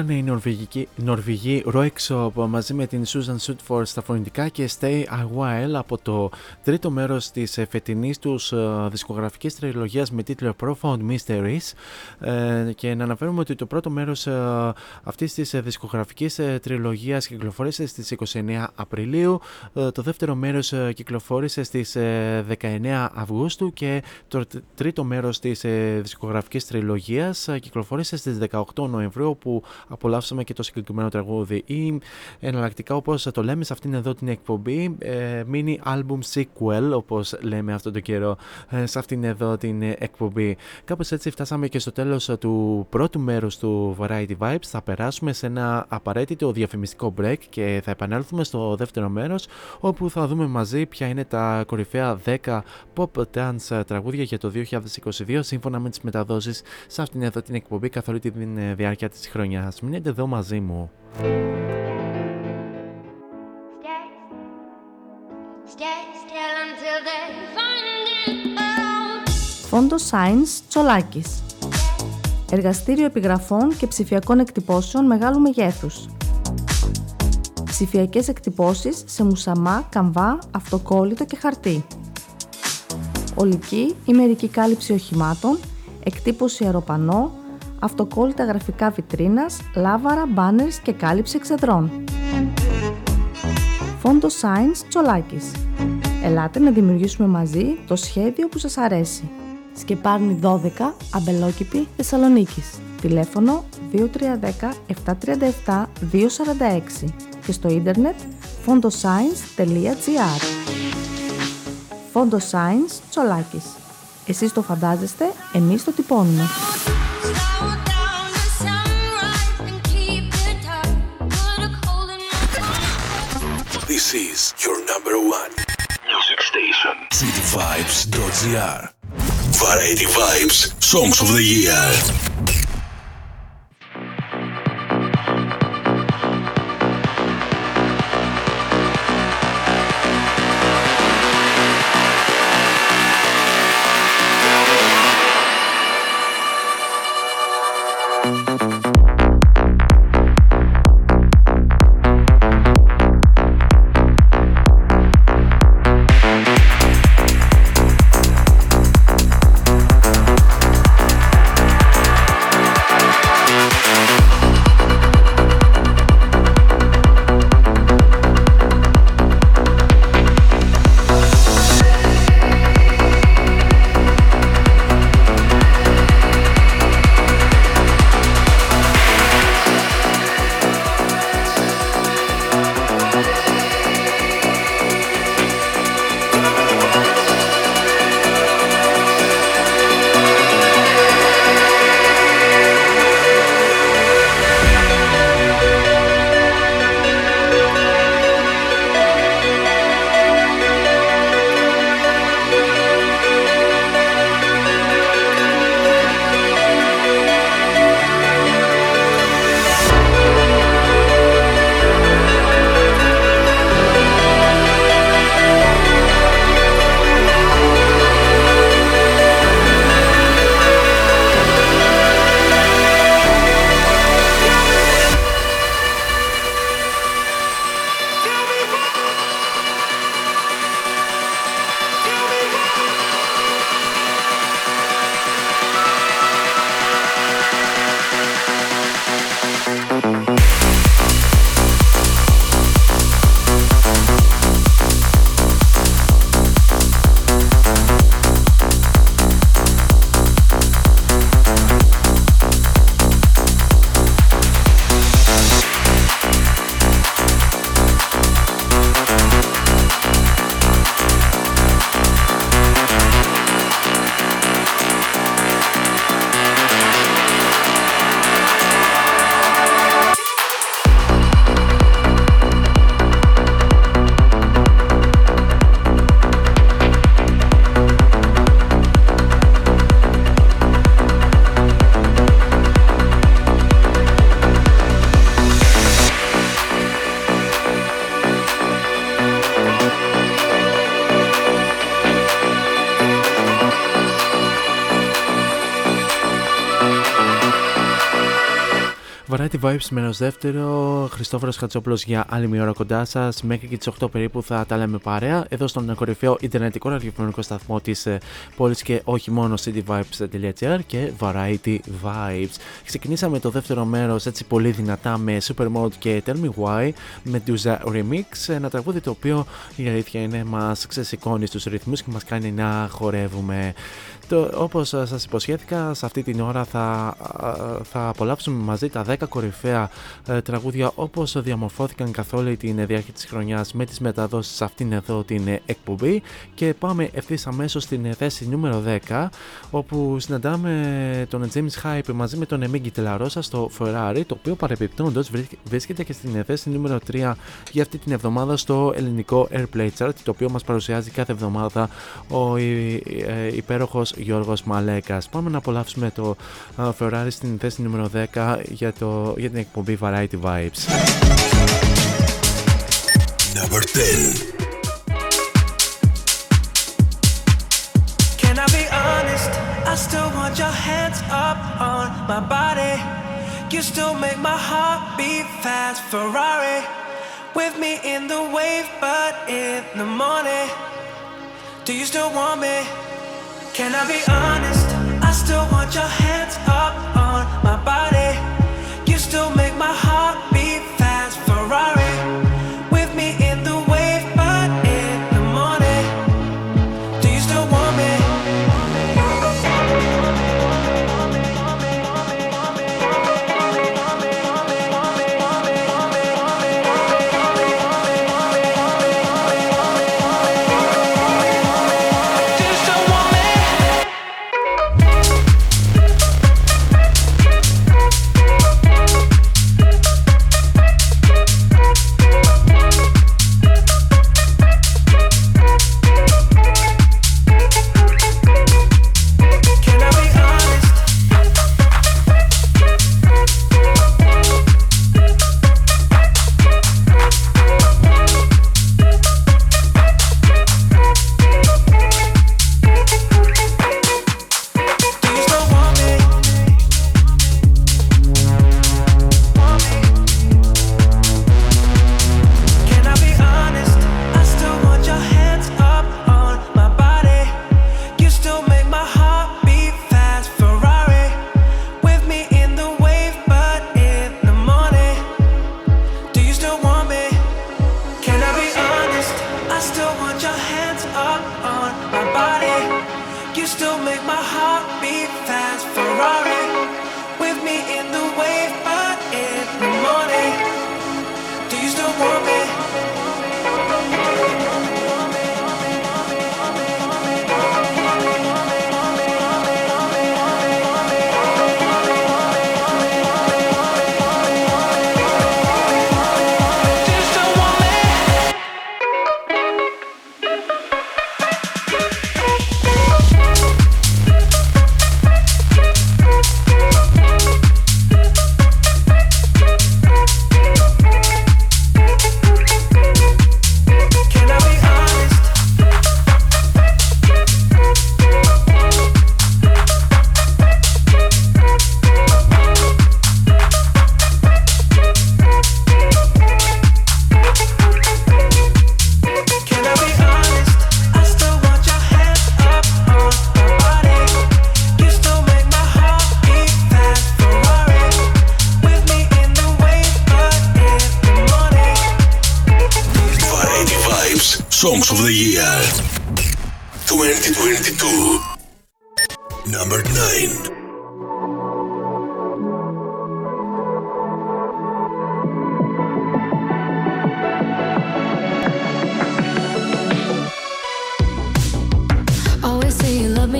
Ήταν η Νορβηγική, Νορβηγή Roexop μαζί με την Susan Sutford στα φωνητικά και Stay a While από το τρίτο μέρος της ε, φετινής τους ε, δισκογραφικής τριλογίας με τίτλο Profound Mysteries. Ε, και να αναφέρουμε ότι το πρώτο μέρος αυτής της δισκογραφικής τριλογίας κυκλοφόρησε στις 29 Απριλίου. Το δεύτερο μέρος κυκλοφόρησε στις 19 Αυγούστου και το τρίτο μέρος της δισκογραφικής τριλογίας κυκλοφόρησε στις 18 Νοεμβρίου που απολαύσαμε και το συγκεκριμένο τραγούδι. Ή εναλλακτικά όπως το λέμε σε αυτήν εδώ την εκπομπή ε, mini album sequel όπως λέμε αυτόν τον καιρό ε, σε αυτήν εδώ την εκπομπή. Κάπως έτσι φτάσαμε και στο τέλος του πρώτου μέρους του Variety Vibes. Θα περάσουμε σε ένα απαραίτητο διαφημιστικό break και θα επανέλθουμε στο δεύτερο μέρος όπου θα δούμε μαζί ποια είναι τα κορυφαία 10 pop dance τραγούδια για το 2022 σύμφωνα με τις μεταδόσεις σε αυτήν εδώ την εκπομπή καθ' όλη τη διάρκεια της χρονιάς. Μείνετε εδώ μαζί μου. Φόντο Science Τσολάκης Εργαστήριο επιγραφών και ψηφιακών εκτυπώσεων μεγάλου μεγέθους. Ψηφιακές εκτυπώσεις σε μουσαμά, καμβά, αυτοκόλλητο και χαρτί. Ολική ή μερική κάλυψη οχημάτων, εκτύπωση αεροπανό, αυτοκόλλητα γραφικά βιτρίνας, λάβαρα, μπάνερς και κάλυψη εξεδρών. Φόντο Science Τσολάκης. Ελάτε να δημιουργήσουμε μαζί το σχέδιο που σας αρέσει. Σκεπάρνη 12, Αμπελόκηπη, Θεσσαλονίκης. Τηλέφωνο 2310 737 246 και στο ίντερνετ fondoscience.gr Φόντο Science Τσολάκης. Εσείς το φαντάζεστε, εμείς το τυπώνουμε. This is your number one music station. cityvibes.gr Variety Vibes Songs of the Year. Variety Vibes μέρο δεύτερο. Χριστόφορος Χατσόπουλο για άλλη μια ώρα κοντά σας. Μέχρι και τις 8 περίπου θα τα λέμε παρέα. Εδώ στον κορυφαίο Ιντερνετικό ραδιοφωνικό σταθμό της πόλης και όχι μόνο cityvibes.gr και Variety Vibes. Ξεκινήσαμε το δεύτερο μέρος έτσι πολύ δυνατά με Supermode και Tell Me Why με Duza Remix. Ένα τραγούδι το οποίο η αλήθεια είναι μας ξεσηκώνει στους ρυθμούς και μας κάνει να χορεύουμε. Το, όπως σας υποσχέθηκα, σε αυτή την ώρα θα, θα απολαύσουμε μαζί τα 10 κορυφαία ε, τραγούδια όπως διαμορφώθηκαν καθ' όλη την διάρκεια της χρονιάς με τις μεταδόσεις σε αυτήν εδώ την ε, εκπομπή. Και πάμε ευθύς αμέσως στην ε, θέση νούμερο 10 όπου συναντάμε τον James Hype μαζί με τον Emigi Τελαρόσα στο Ferrari το οποίο παρεπιπτόντως βρίσκεται και στην θέση νούμερο 3 για αυτή την εβδομάδα στο ελληνικό Airplay Chart το οποίο μας παρουσιάζει κάθε εβδομάδα ο υπέροχος Γιώργος Μαλέκας. Πάμε να απολαύσουμε το Ferrari στην θέση νούμερο 10 για, το, για την εκπομπή Variety Vibes. Number 10. Can I be honest? I still want your hands up on my body. You still make my heart beat fast. Ferrari with me in the wave, but in the morning. Do you still want me? Can I be honest? I still want your hands up on my body.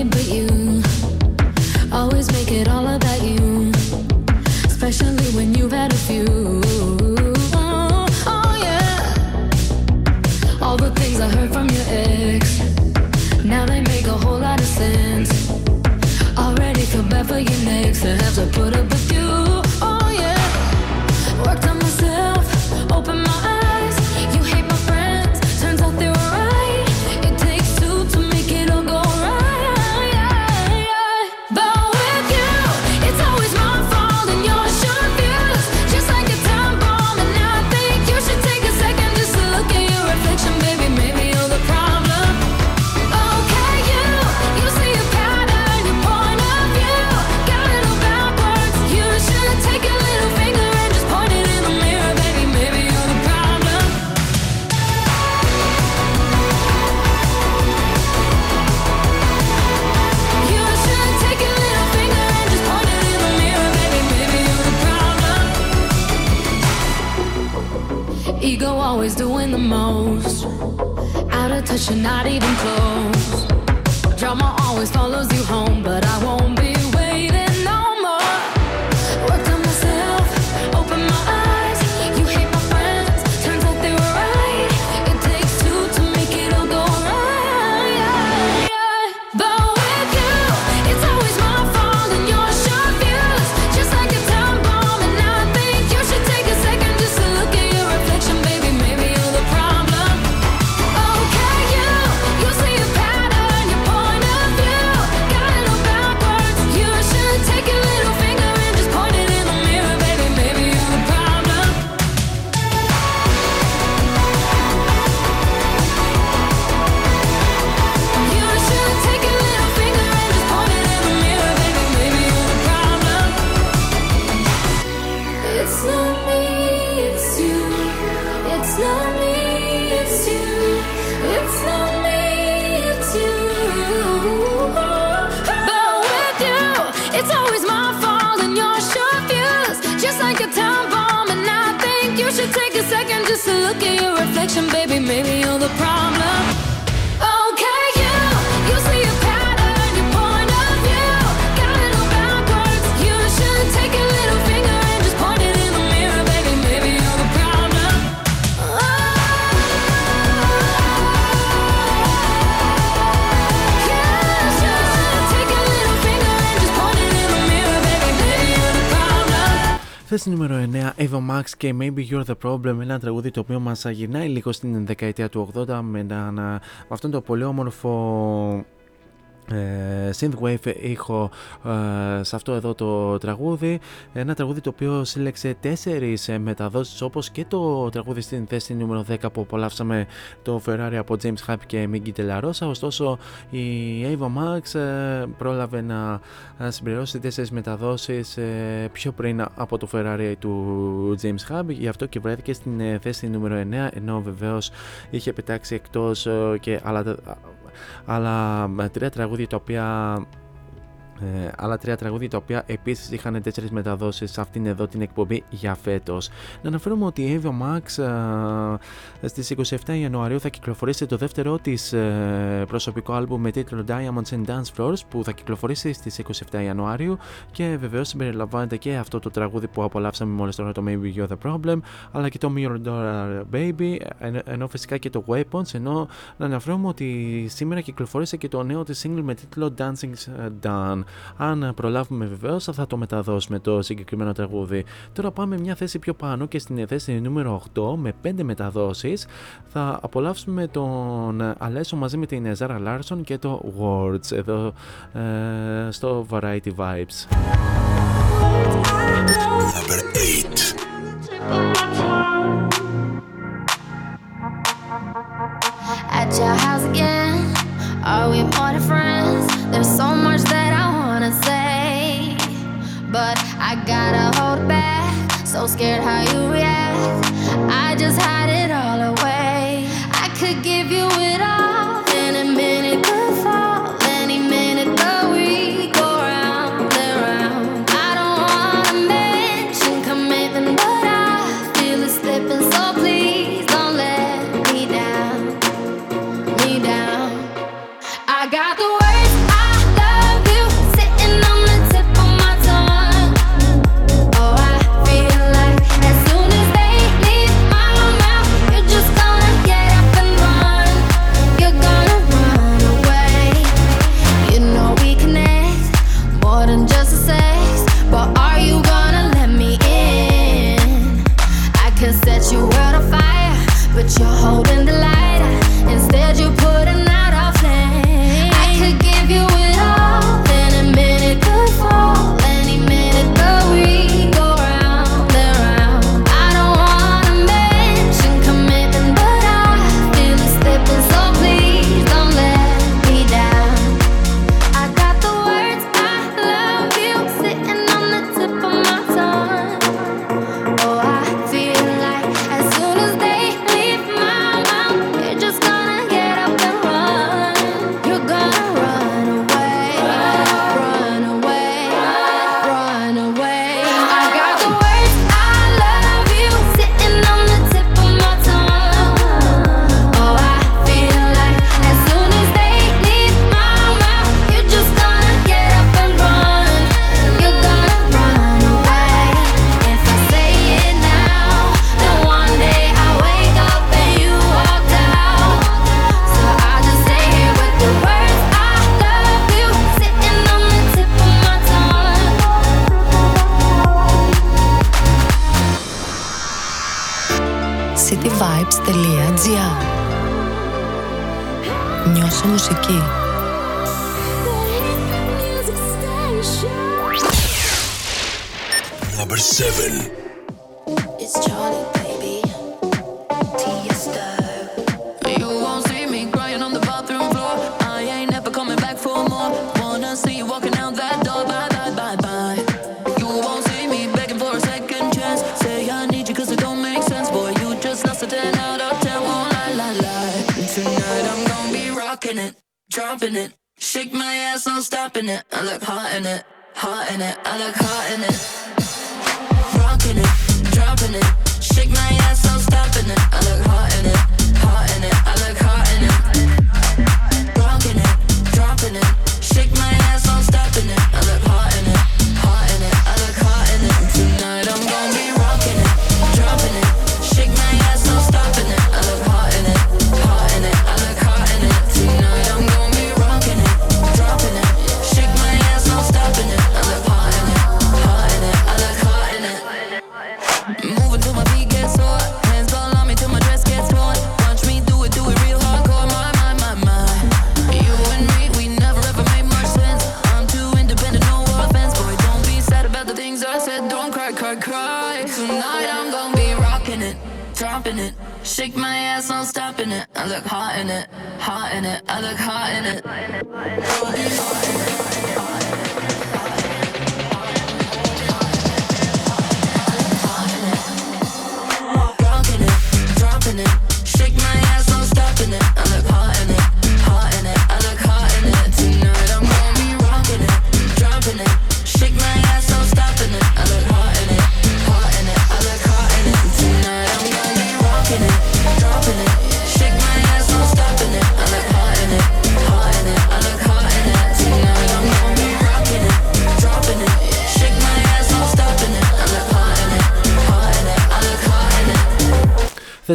But you Eva Max και Maybe You're the Problem. Ένα τραγούδι το οποίο μας γυρνάει λίγο στην δεκαετία του 80 με, ένα- με αυτόν το πολύ όμορφο ε, synthwave ήχο ε, σε αυτό εδώ το τραγούδι. Ένα τραγούδι το οποίο σύλλεξε τέσσερις ε, μεταδόσεις όπως και το τραγούδι στην θέση νούμερο 10 που απολαύσαμε το Ferrari από James Hype και Miggy Delarosa ωστόσο η Ava Max ε, πρόλαβε να ε, συμπληρώσει τέσσερις μεταδόσεις ε, πιο πριν από το Ferrari του James Hype γι' αυτό και βρέθηκε στην ε, θέση νούμερο 9 ενώ βεβαίως είχε πετάξει εκτός ε, και άλλα άλλα ε, τρία τραγούδια τα οποία ε, άλλα τρία τραγούδια τα οποία επίσης είχαν τέσσερις μεταδόσεις σε αυτήν εδώ την εκπομπή για φέτος. Να αναφέρουμε ότι η Ava Max ε, στις 27 Ιανουαρίου θα κυκλοφορήσει το δεύτερό της ε, προσωπικό άλμπουμ με τίτλο Diamonds and Dance Floors που θα κυκλοφορήσει στις 27 Ιανουαρίου και βεβαίως συμπεριλαμβάνεται και αυτό το τραγούδι που απολαύσαμε μόλις τώρα το Maybe You're the Problem αλλά και το Million Dollar Baby εν- ενώ φυσικά και το Weapons ενώ να αναφέρουμε ότι σήμερα κυκλοφόρησε και το νέο της single με τίτλο Dancing Done αν προλάβουμε βεβαίως, θα το μεταδώσουμε το συγκεκριμένο τραγούδι. Τώρα πάμε μια θέση πιο πάνω και στην θέση νούμερο 8 με 5 μεταδόσεις θα απολαύσουμε τον Αλέσο μαζί με την Zara Larson και το Words εδώ ε, στο Variety Vibes. Number 8. At your house again? Are we more than friends? There's so much that I say, but I gotta hold back. So scared how you react. I just hide it all Number 7. It's Charlie, baby. Tiesto. You won't see me crying on the bathroom floor. I ain't never coming back for more. Wanna see you walking out that door. Bye, bye, bye, bye. You won't see me begging for a second chance. Say I need you cause it don't make sense. Boy, you just lost a 10 out of 10. Won't lie, lie, lie. Tonight I'm gonna be rocking it, dropping it. Shake my ass, no stopping it. I look hot in it, hot in it. I look hot in it. Shake my ass, no stopping it.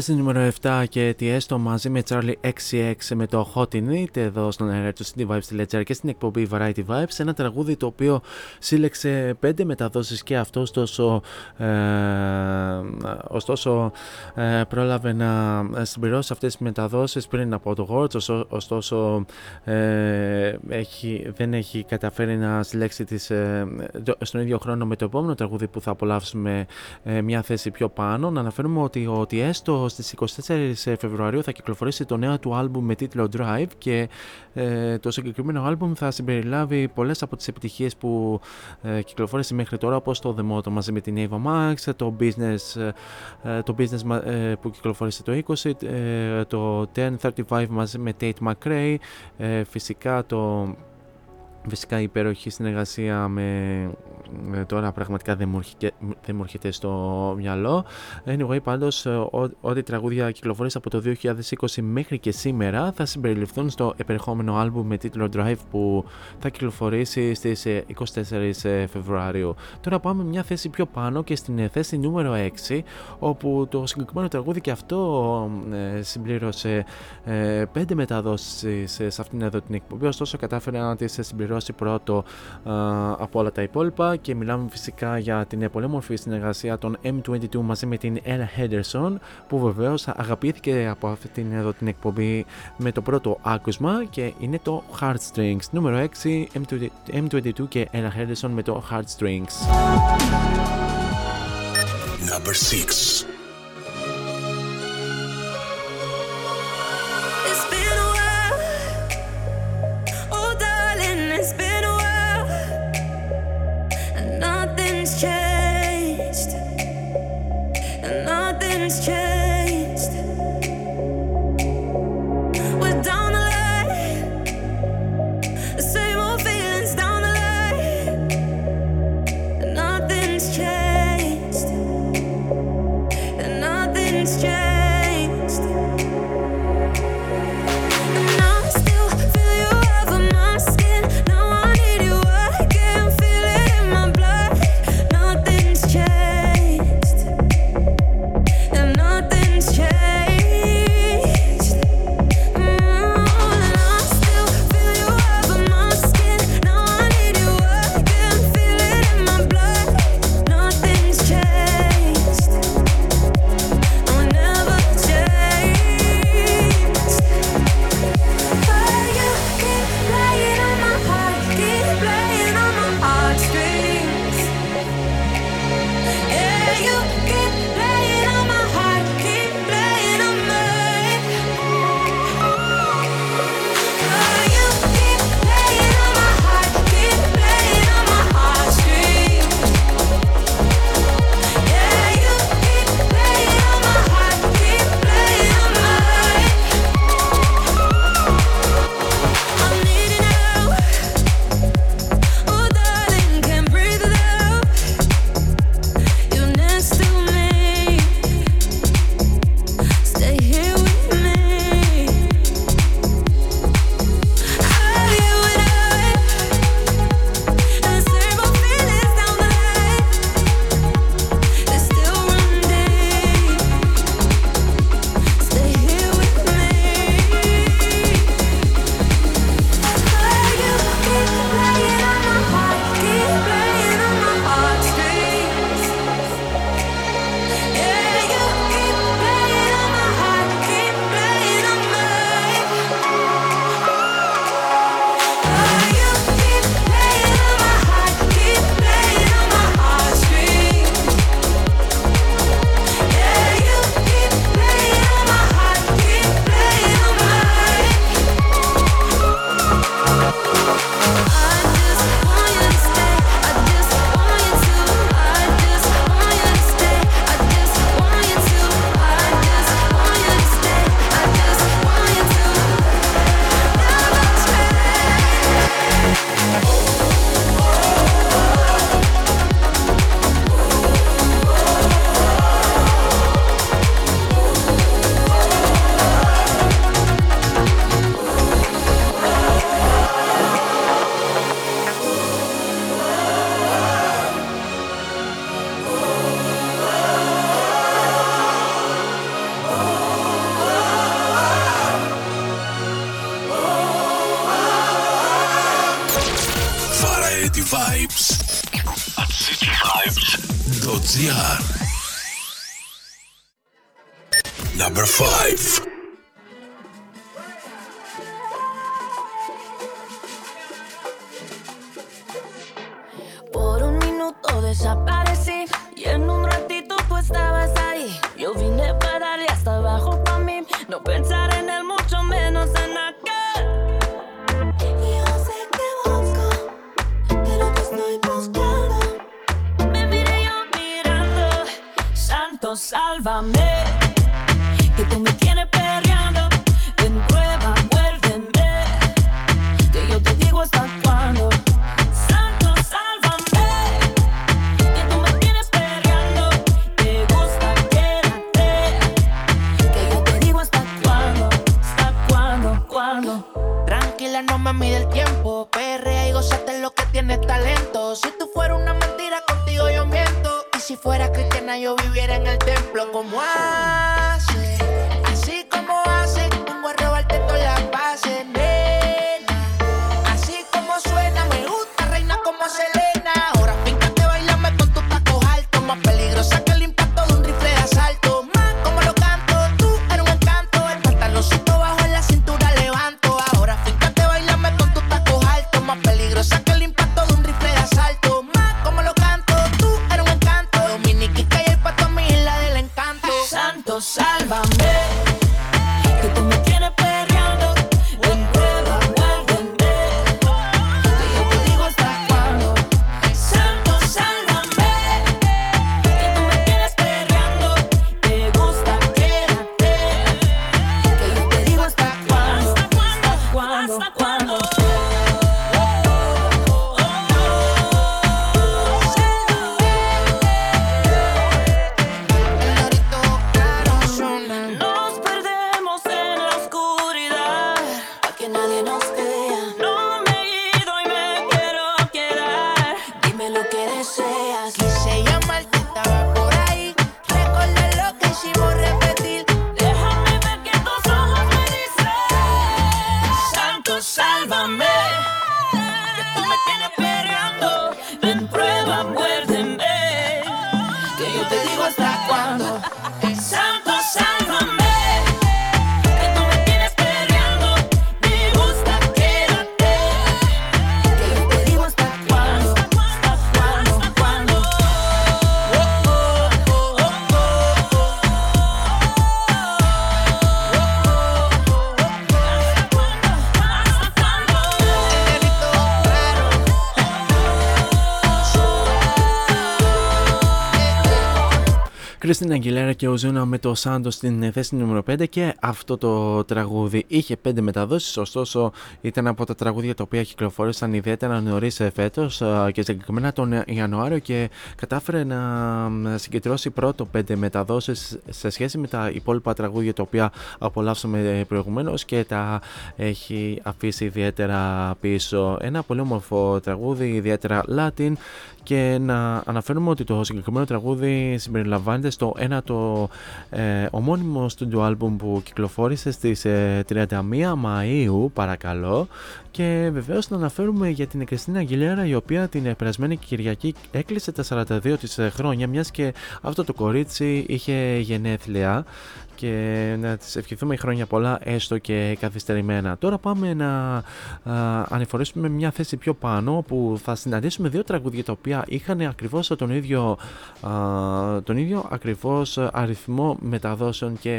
Θέση νούμερο 7 και τι έστω μαζί με Charlie XCX με το Hot in It εδώ στον αέρα του cityvibes.gr και στην εκπομπή Variety Vibes. Ένα τραγούδι το οποίο σύλλεξε πέντε μεταδόσεις και αυτό ωστόσο, ε, ωστόσο ε, πρόλαβε να συμπληρώσει αυτές τις μεταδόσεις πριν από το Words ωστόσο, ωστόσο ε, έχει, δεν έχει καταφέρει να συλλέξει τις, ε, το- στον ίδιο χρόνο με το επόμενο τραγούδι που θα απολαύσουμε ε, μια θέση πιο πάνω. Να αναφέρουμε ότι ο Tiesto στις 24 Φεβρουαρίου θα κυκλοφορήσει το νέο του άλμπουμ με τίτλο Drive και ε, το συγκεκριμένο άλμπουμ θα συμπεριλάβει πολλές από τις επιτυχίες που ε, κυκλοφόρησε μέχρι τώρα όπως το The Motto μαζί με την Ava Max, το Business, ε, το business μα- ε, που κυκλοφόρησε το 20, ε, το 1035 μαζί με Tate McRae, ε, φυσικά το Φυσικά η υπέροχη συνεργασία με με τώρα πραγματικά δεν μου, έρχεται, δεν μου έρχεται στο μυαλό. Anyway, πάντως ε, ό- ό,τι τραγούδια κυκλοφορείς από το 2020 μέχρι και σήμερα θα συμπεριληφθούν στο επερχόμενο άλμπουμ με τίτλο Drive που θα κυκλοφορήσει στις ε, 24 Φεβρουαρίου. Τώρα πάμε μια θέση πιο πάνω και στην ε, θέση νούμερο 6 όπου το συγκεκριμένο τραγούδι και αυτό ε, συμπλήρωσε ε, πέντε μεταδόσεις ε, σε αυτήν εδώ την εκπομπή ωστόσο κατάφερε να τις συμπληρώσει πρώτο ε, από όλα τα υπόλοιπα και μιλάμε φυσικά για την πολύ όμορφη συνεργασία των M22 μαζί με την Ella Henderson που βεβαίως αγαπήθηκε από αυτή την εδώ την εκπομπή με το πρώτο άκουσμα και είναι το Heartstrings νούμερο 6 M22, M22 και Ella Henderson με το Heartstrings Number 6. things change. Και ο Ζούνα με το Σάντο στην θέση νούμερο 5 και αυτό το τραγούδι είχε 5 μεταδόσεις ωστόσο ήταν από τα τραγούδια τα οποία κυκλοφόρησαν ιδιαίτερα νωρίς φέτος και συγκεκριμένα τον Ιανουάριο και κατάφερε να συγκεντρώσει πρώτο 5 μεταδόσεις σε σχέση με τα υπόλοιπα τραγούδια τα οποία απολαύσαμε προηγουμένως και τα έχει αφήσει ιδιαίτερα πίσω. Ένα πολύ όμορφο τραγούδι, ιδιαίτερα Latin και να αναφέρουμε ότι το συγκεκριμένο τραγούδι συμπεριλαμβάνεται στο ένα το ε, ομώνυμο studio album που κυκλοφόρησε στις ε, 31 Μαΐου παρακαλώ. Και βεβαίως να αναφέρουμε για την Κριστίνα Αγγιλέρα η οποία την περασμένη Κυριακή έκλεισε τα 42 της χρόνια μιας και αυτό το κορίτσι είχε γενέθλια και να της ευχηθούμε χρόνια πολλά έστω και καθυστερημένα. Τώρα πάμε να α, ανηφορήσουμε μια θέση πιο πάνω που θα συναντήσουμε δύο τραγούδια τα οποία είχαν ακριβώς τον ίδιο, α, τον ίδιο ακριβώς αριθμό μεταδόσεων και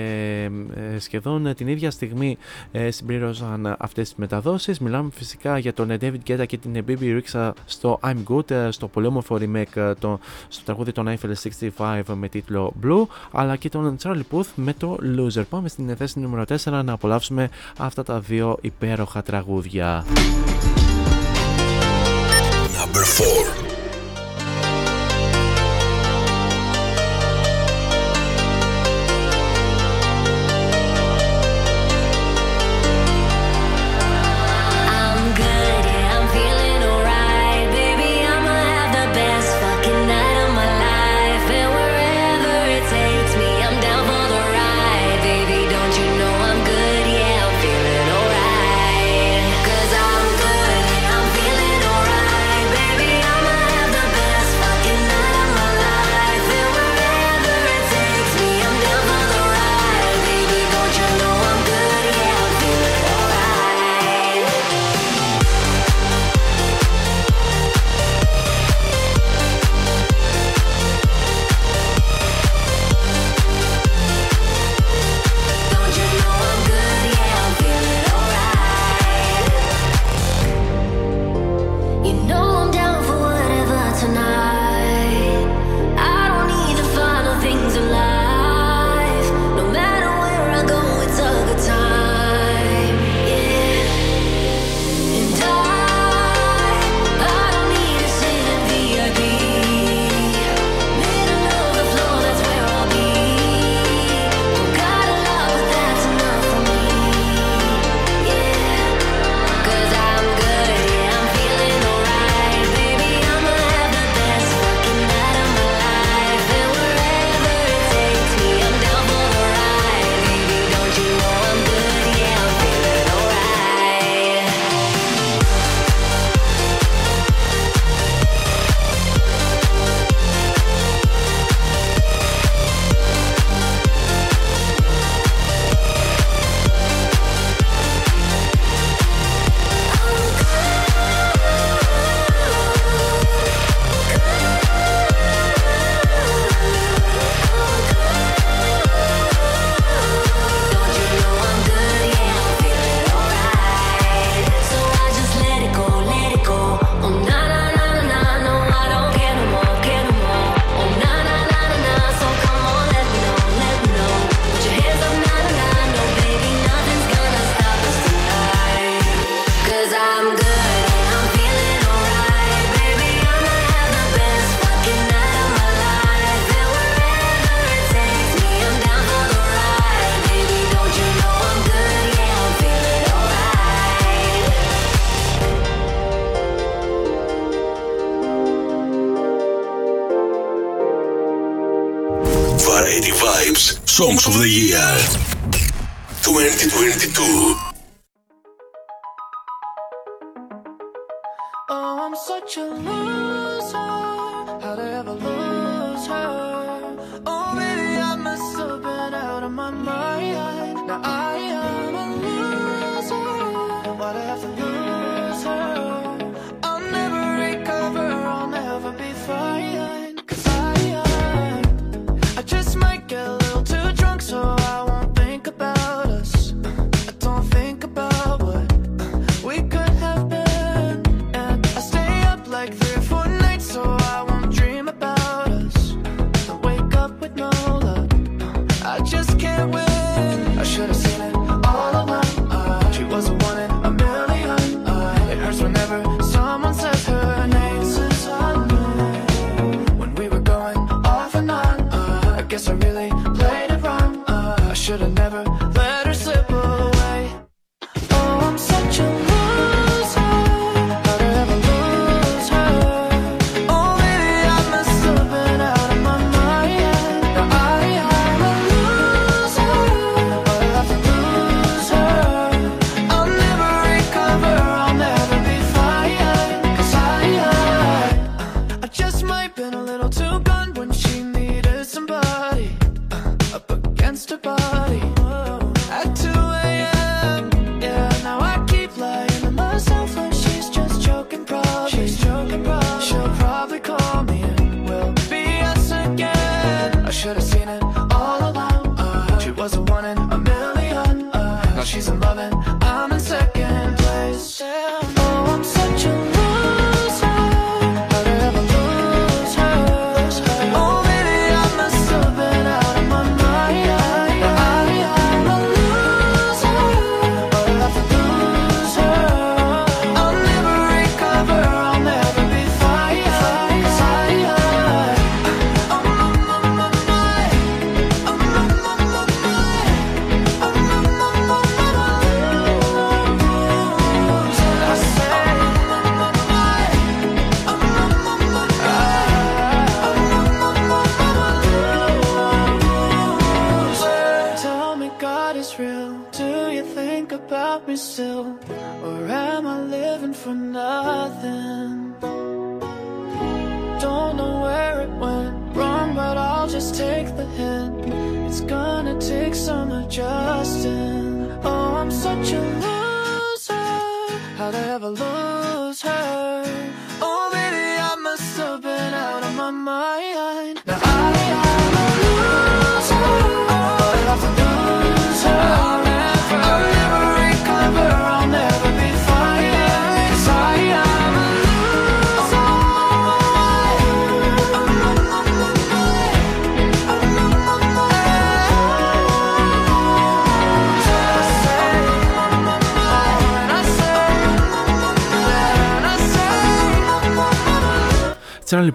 ε, σχεδόν την ίδια στιγμή ε, συμπλήρωσαν αυτές τις μεταδόσεις. Μιλάμε φυσικά για τον David Guetta και την Baby Rixa στο I'm Good, ε, στο πολύ όμορφο remake το, στο τραγούδι των Eiffel 65 με τίτλο Blue, αλλά και τον Charlie Puth με το Loser. Πάμε στην θέση νούμερο 4 να απολαύσουμε αυτά τα δύο υπέροχα τραγούδια. Number 4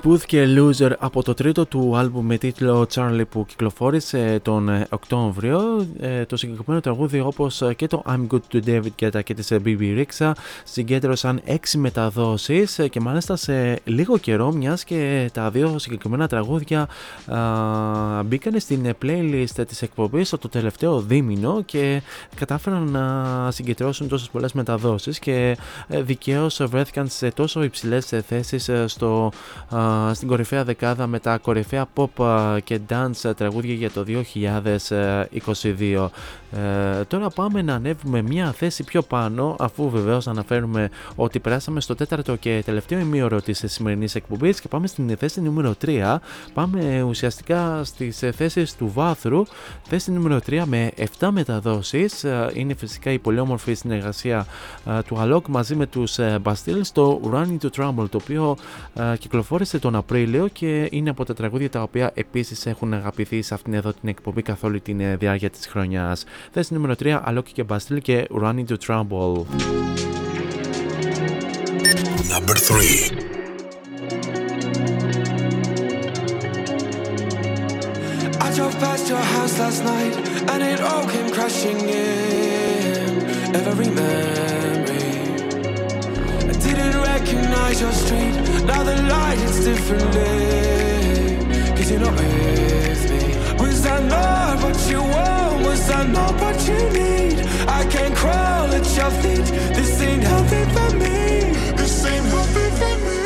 Charlie Puth και Loser από το τρίτο του άλμπουμ με τίτλο Charlie που κυκλοφόρησε τον ε, Οκτώβριο. Ε, το συγκεκριμένο τραγούδι όπως και το I'm Good to David Guetta και της ε, BB Rixa συγκέντρωσαν 6 μεταδόσεις και μάλιστα σε λίγο καιρό μιας και τα δύο συγκεκριμένα τραγούδια α, μπήκαν στην playlist της εκπομπής το τελευταίο δίμηνο και κατάφεραν να συγκεντρώσουν τόσες πολλές μεταδόσεις και δικαίως βρέθηκαν σε τόσο υψηλές θέσεις στο στην κορυφαία δεκάδα με τα κορυφαία pop και dance τραγούδια για το 2022. Ε, τώρα πάμε να ανέβουμε μια θέση πιο πάνω αφού βεβαίως αναφέρουμε ότι περάσαμε στο τέταρτο και τελευταίο ημίωρο της σημερινής εκπομπής και πάμε στην θέση νούμερο 3 πάμε ουσιαστικά στις θέσεις του βάθρου. Θέση νούμερο 3 με 7 μεταδόσεις. Είναι φυσικά η πολύ όμορφη συνεργασία του Alok μαζί με τους Bastille στο Running to Trouble το οποίο κυκλοφόρησε τον Απρίλιο και είναι από τα τραγούδια τα οποία επίσης έχουν αγαπηθεί σε αυτήν εδώ την εκπομπή καθ' όλη τη διάρκεια της χρονιάς. Θέση νούμερο 3, Alok και Bastille και Running to Trouble. Number 3 I drove past your house last night and it all came crashing in. Every memory. I didn't recognize your street. Now the light is differently. Cause you're not with I not what you want? Was I not what you need? I can't crawl at your feet. This ain't healthy for me. This ain't healthy for me.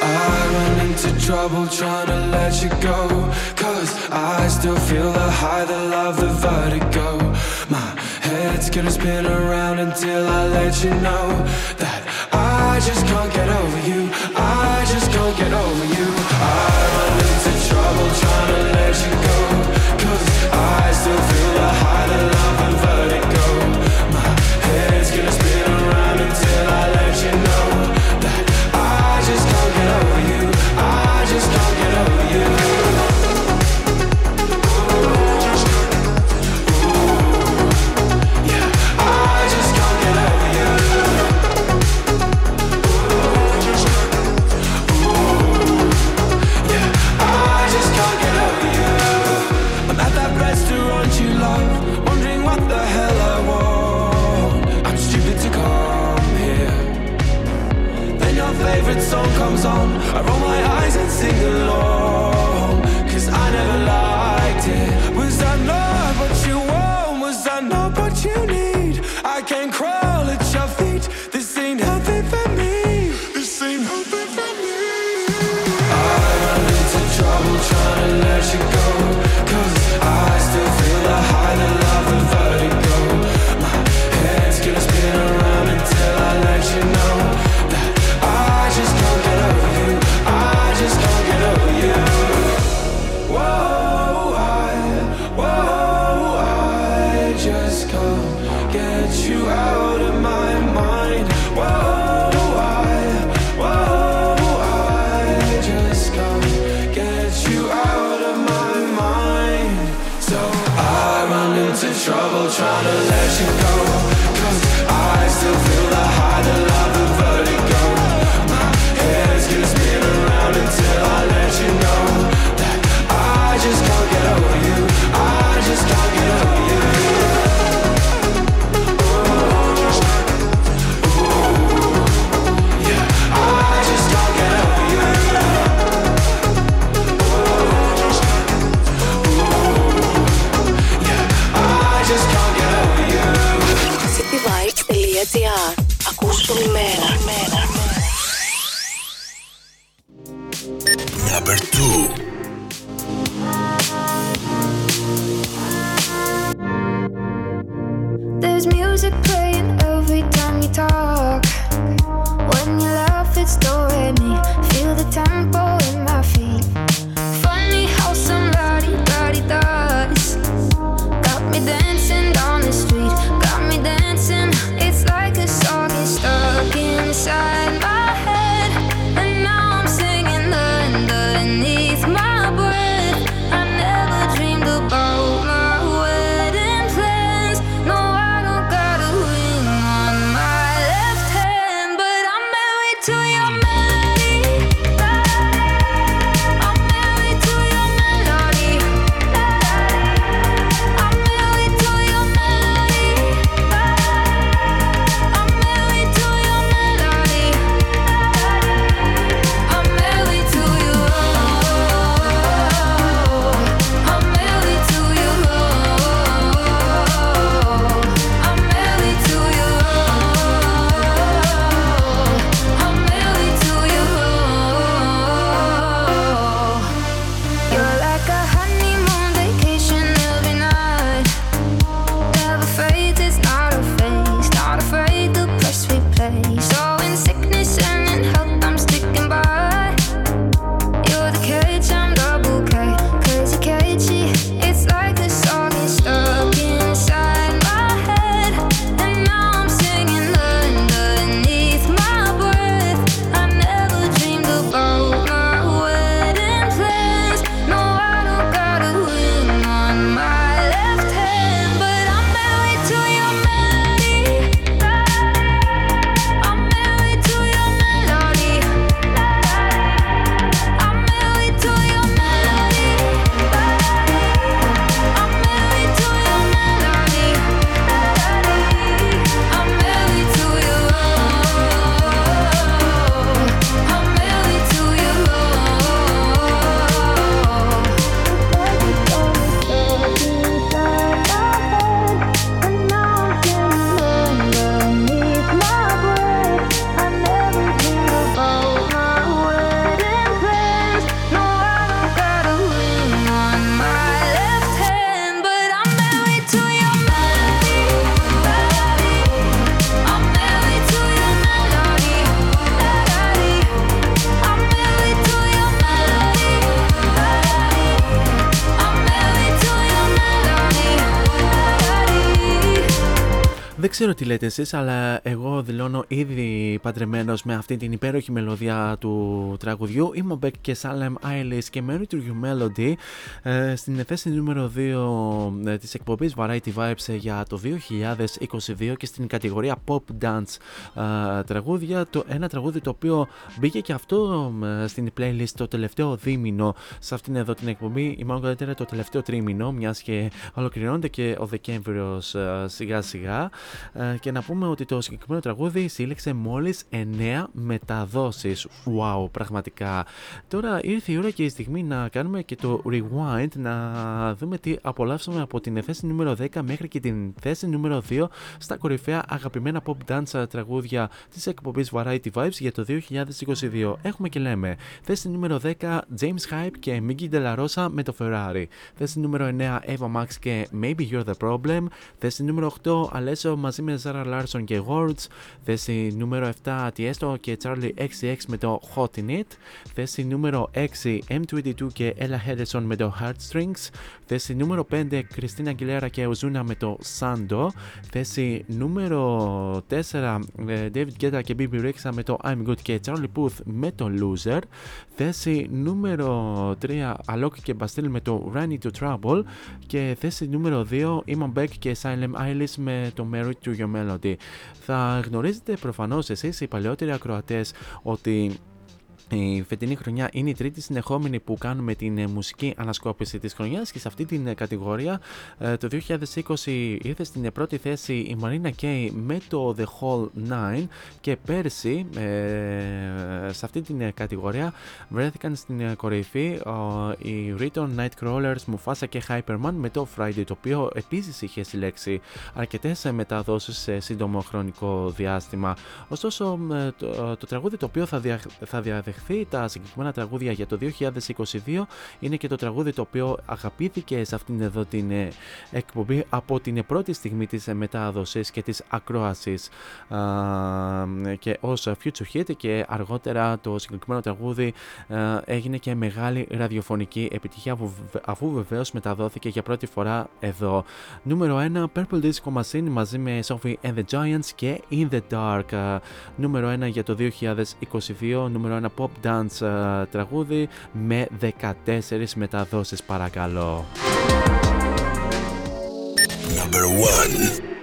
I run into trouble trying to let you go. Cause I still feel the high, the love, the vertigo. My head's gonna spin around until I let you know that I just can't get over you. Ξέρω τι λέτε εσείς, αλλά εγώ δηλώνω ήδη παντρεμένος με αυτή την υπέροχη μελωδία του τραγουδιού. Είμαι ο Μπέκ και Σάλεμ Άιλις και Mary to You Melody ε, στην θέση νούμερο 2 ε, της εκπομπής Variety Vibes για το 2022 και στην κατηγορία Pop Dance ε, τραγούδια. Το, ένα τραγούδι το οποίο μπήκε και αυτό ε, στην playlist το τελευταίο δίμηνο σε αυτήν εδώ την εκπομπή ή μάλλον καλύτερα το τελευταίο τρίμηνο μιας και ολοκληρώνεται και ο Δεκέμβριος ε, σιγά σιγά ε, και να πούμε ότι το συγκεκριμένο τραγούδι σύλλεξε μόλις 9 μεταδόσεις. Wow, πραγματικά. Τώρα ήρθε η ώρα και η στιγμή να κάνουμε και το rewind, να δούμε τι απολαύσαμε από την θέση νούμερο 10 μέχρι και την θέση νούμερο 2 στα κορυφαία αγαπημένα pop dance τραγούδια της εκπομπής Variety Vibes για το 2022. Έχουμε και λέμε θέση νούμερο 10 James Hype και Miggy De La Rosa με το Ferrari. Θέση νούμερο 9 Eva Max και Maybe You're the Problem. Θέση νούμερο 8 Alesso μαζί με Zara Larson και Words. Θέση νούμερο 7 Tiesto και Charlie XCX με το Hot in It. Θέση νούμερο 6 M22 και Ella Henderson με το Heartstrings. Θέση νούμερο 5 Christina Aguilera και Ozuna με το Sando. Θέση νούμερο 4 ε, David Guetta και BB Rexha με το I'm Good και Charlie Puth με το Loser. Θέση νούμερο 3 Alok και Bastille με το Run Into Trouble. Και θέση νούμερο 2 Iman Beck και Silent Eilish με το Merit to Your Melody. Θα γνωρίζετε προφανώς εσείς οι παλαιότεροι ακροατές ότι η φετινή χρονιά είναι η τρίτη συνεχόμενη που κάνουμε την ε, μουσική ανασκόπηση της χρονιάς και σε αυτή την ε, κατηγορία ε, το 2020 ήρθε στην πρώτη θέση η Marina Kay με το The Hall 9 και πέρσι σε αυτή την κατηγορία βρέθηκαν στην κορυφή οι Riton Nightcrawlers, Mufasa και Hyperman με το Friday το οποίο επίσης είχε συλλέξει αρκετές μεταδόσεις σε σύντομο χρονικό διάστημα. Ωστόσο το, το τραγούδι το οποίο θα, δια, θα διαδεχθεί τα συγκεκριμένα τραγούδια για το 2022 είναι και το τραγούδι το οποίο αγαπήθηκε σε αυτήν εδώ την ε, εκπομπή από την πρώτη στιγμή της μετάδοσης και της ακρόασης και ως future hit και αργότερα το συγκεκριμένο τραγούδι έγινε και μεγάλη ραδιοφωνική επιτυχία αφού βεβαίως μεταδόθηκε για πρώτη φορά εδώ. Νούμερο 1 Purple Disco Machine μαζί με Sophie and the Giants και In the Dark. Νούμερο 1 για το 2022, νούμερο 1 pop dance uh, τραγούδι με 14 μεταδόσεις παρακαλώ. Number 1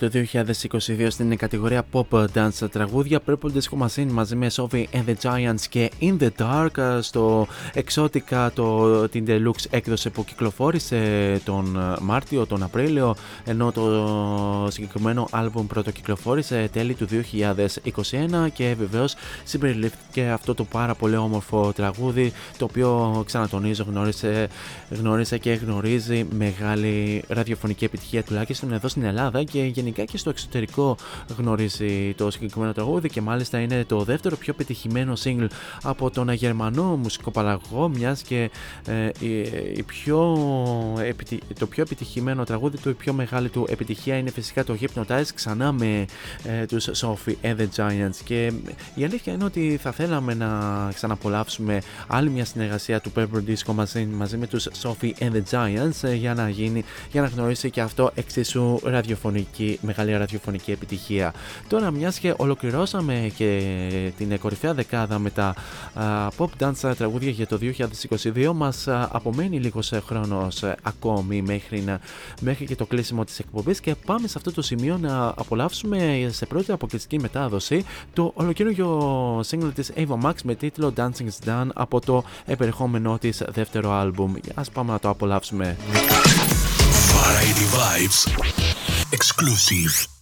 το 2022 στην κατηγορία Pop Dance τραγούδια Purple Disco Machine μαζί με Sophie and the Giants και In the Dark στο Exotica το, την Deluxe έκδοση που κυκλοφόρησε τον Μάρτιο, τον Απρίλιο ενώ το συγκεκριμένο άλμπουμ πρώτο κυκλοφόρησε τέλη του 2021 και βεβαίως συμπεριλήφθηκε αυτό το πάρα πολύ όμορφο τραγούδι το οποίο ξανατονίζω γνώρισε, γνώρισε και γνωρίζει μεγάλη ραδιοφωνική επιτυχία τουλάχιστον εδώ στην Ελλάδα Ελλάδα και γενικά και στο εξωτερικό γνωρίζει το συγκεκριμένο τραγούδι και μάλιστα είναι το δεύτερο πιο πετυχημένο single από τον γερμανό μουσικοπαραγωγό μιας και ε, η, πιο, το πιο επιτυχημένο τραγούδι του, η πιο μεγάλη του επιτυχία είναι φυσικά το Hypnotize ξανά με ε, τους Sophie and the Giants. Και η αλήθεια είναι ότι θα θέλαμε να ξαναπολαύσουμε άλλη μια συνεργασία του Pepper Disco μαζί, μαζί με τους Sophie and the Giants ε, για να γίνει, για να γνωρίσει και αυτό εξίσου ραδιοφωνικό ραδιοφωνική, μεγάλη ραδιοφωνική επιτυχία. Τώρα, μιας και ολοκληρώσαμε και την κορυφαία δεκάδα με τα pop dance τραγούδια για το 2022, μας απομένει λίγος χρόνος ακόμη μέχρι, να, μέχρι και το κλείσιμο της εκπομπής και πάμε σε αυτό το σημείο να απολαύσουμε σε πρώτη αποκλειστική μετάδοση το ολοκαίριο single της Ava Max με τίτλο Dancing is Done από το επερχόμενό της δεύτερο άλμπουμ. Ας πάμε να το απολαύσουμε. Variety Vibes. Exclusive.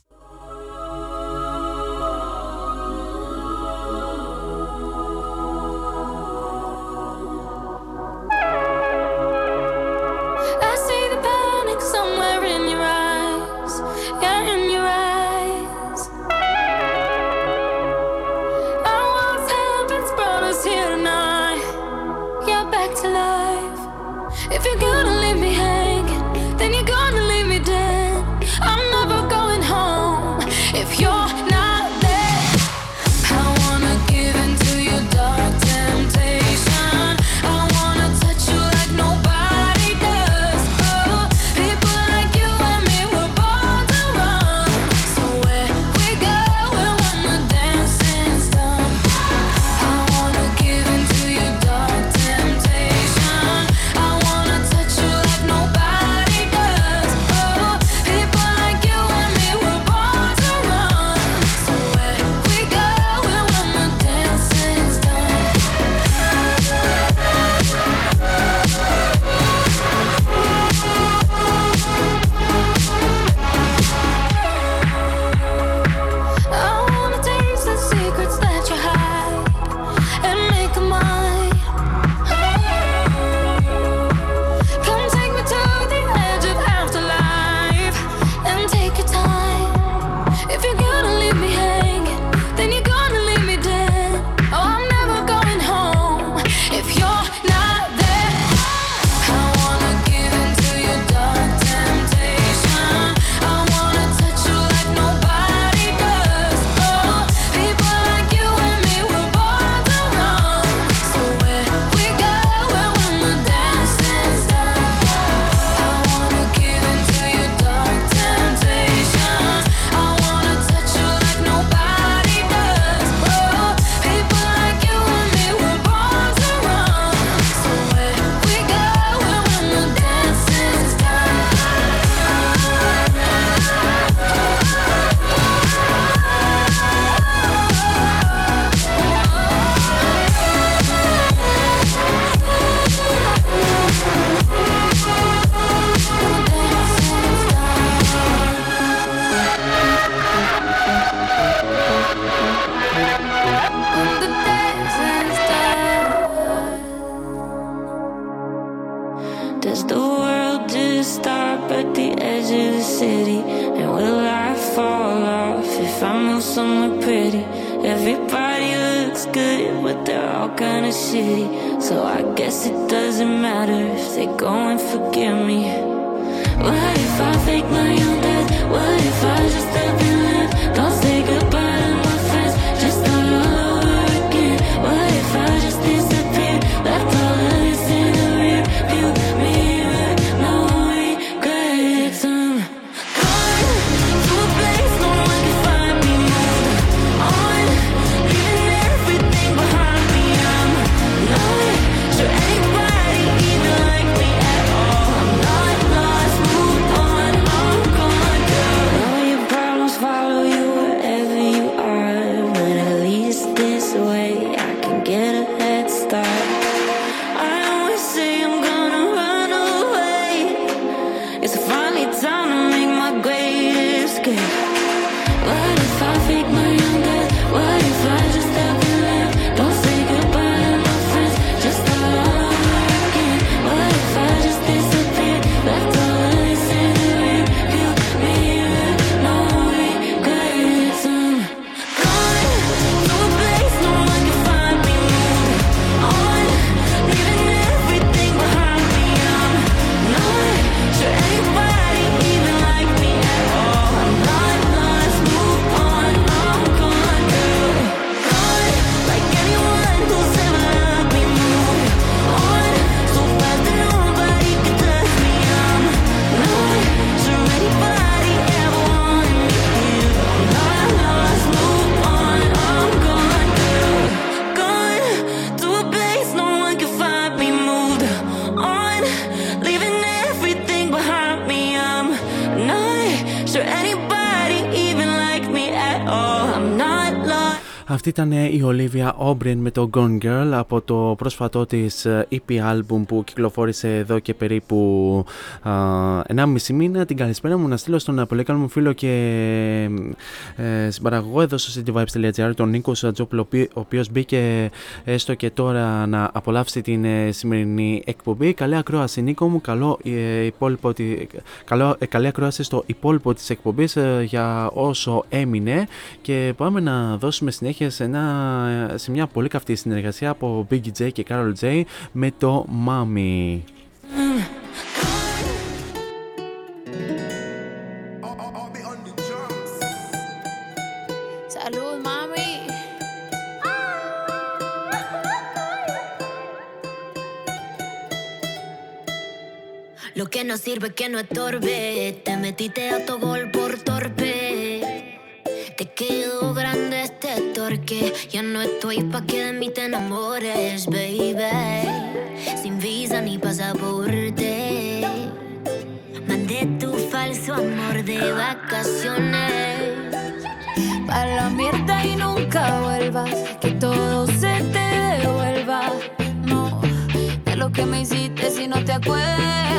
It doesn't matter if they go and forgive me. What if I fake my own death? What if I just step and Αυτή ήταν ε, η Olivia O'Brien με το Gone Girl από το πρόσφατό της ε, EP album που κυκλοφόρησε εδώ και περίπου α, 1,5 μήνα. Την καλησπέρα μου να στείλω στον ε, πολύ καλό μου φίλο και ε, συμπαραγωγό εδώ στο cityvibes.gr τον Νίκο Σατζόπουλο ο οποίος μπήκε έστω και τώρα να απολαύσει την σημερινή εκπομπή. Καλή ακρόαση Νίκο μου, καλό, ε, υπόλοιπο, καλό, ε, καλή ακρόαση στο υπόλοιπο της εκπομπής για όσο έμεινε και πάμε να δώσουμε συνέχεια σε, ένα, σε μια πολύ καυτή συνεργασία από Big J και Carol J με το Mami. Lo que no sirve que no estorbe. Te. Te quedó grande este torque. Ya no estoy pa' que de mí te enamores, baby. Sin visa ni pasaporte. Mandé tu falso amor de vacaciones. Pa' la mierda y nunca vuelvas. Que todo se te devuelva. No, de lo que me hiciste si no te acuerdas.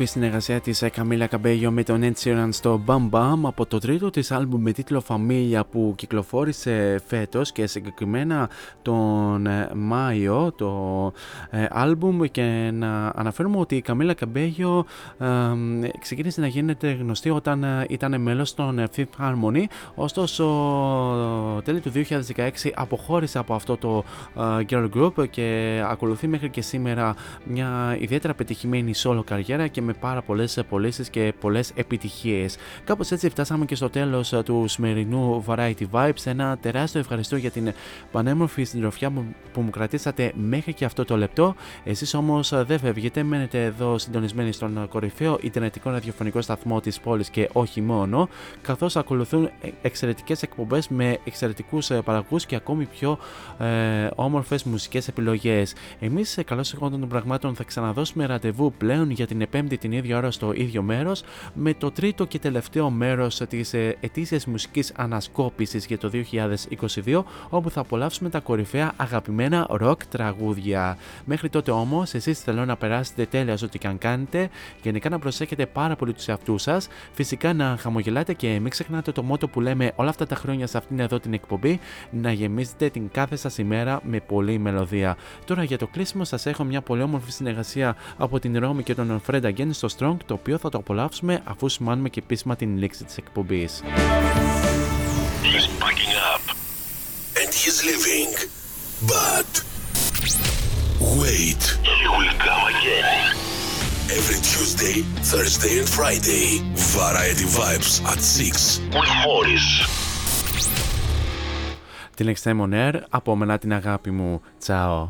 Όμορφη συνεργασία της Καμίλα Καμπέγιο με τον Ed Sheeran στο Bam Bam από το τρίτο της άλμπουμ με τίτλο Familia που κυκλοφόρησε φέτος και συγκεκριμένα τον ε, Μάιο το ε, άλμπουμ. Και να αναφέρουμε ότι η Καμίλα Καμπέγιο ε, ξεκίνησε να γίνεται γνωστή όταν ε, ήταν μέλος των ε, Fifth Harmony. Ωστόσο τέλη του 2016 αποχώρησε από αυτό το ε, girl group και ακολουθεί μέχρι και σήμερα μια ιδιαίτερα πετυχημένη solo καριέρα και με πάρα πολλές πωλήσει και πολλές επιτυχίες. Κάπως έτσι φτάσαμε και στο τέλος του σημερινού Variety Vibes. Ένα τεράστιο ευχαριστώ για την πανέμορφη συντροφιά που, που μου κρατήσατε μέχρι και αυτό το λεπτό. Εσείς όμως δεν φεύγετε, μένετε εδώ συντονισμένοι στον κορυφαίο Ιντερνετικό ραδιοφωνικό σταθμό της πόλης και όχι μόνο, καθώς ακολουθούν εξαιρετικές εκπομπές με εξαιρετικούς παραγωγούς και ακόμη πιο ε, όμορφες μουσικές επιλογές. Εμείς, καλώς εχόντων των πραγμάτων, θα ξαναδώσουμε ραντεβού πλέον για την Επέμπτη την ίδια ώρα στο ίδιο μέρος με το τρίτο και τελευταίο μέρος της ετήσιας μουσικής ανασκόπησης για το 2022, όπου θα απολαύσουμε τα κορυφαία αγαπημένα ροκ τραγούδια. Μέχρι τότε όμως, εσείς θέλω να περάσετε τέλεια σε ό,τι και αν κάνετε, γενικά να προσέχετε πάρα πολύ τους εαυτούς σας, φυσικά να χαμογελάτε και μην ξεχνάτε το μότο που λέμε όλα αυτά τα χρόνια σε αυτήν εδώ την εκπομπή, να γεμίζετε την κάθε σας ημέρα με πολλή μελωδία. Τώρα για το κλείσιμο σας έχω μια πολύ όμορφη συνεργασία από την Ρώμη και τον Fred Again στο Strong, το οποίο θα το απολαύσουμε αφού σημάνουμε και επίσημα την λήξη της εκπομπής. He's packing up and he's leaving. But wait, he will come again. Every Tuesday, Thursday, and Friday, Variety Vibes at 6 with Morris. Την Extreme On Air, από μένα την αγάπη μου. Τσάω.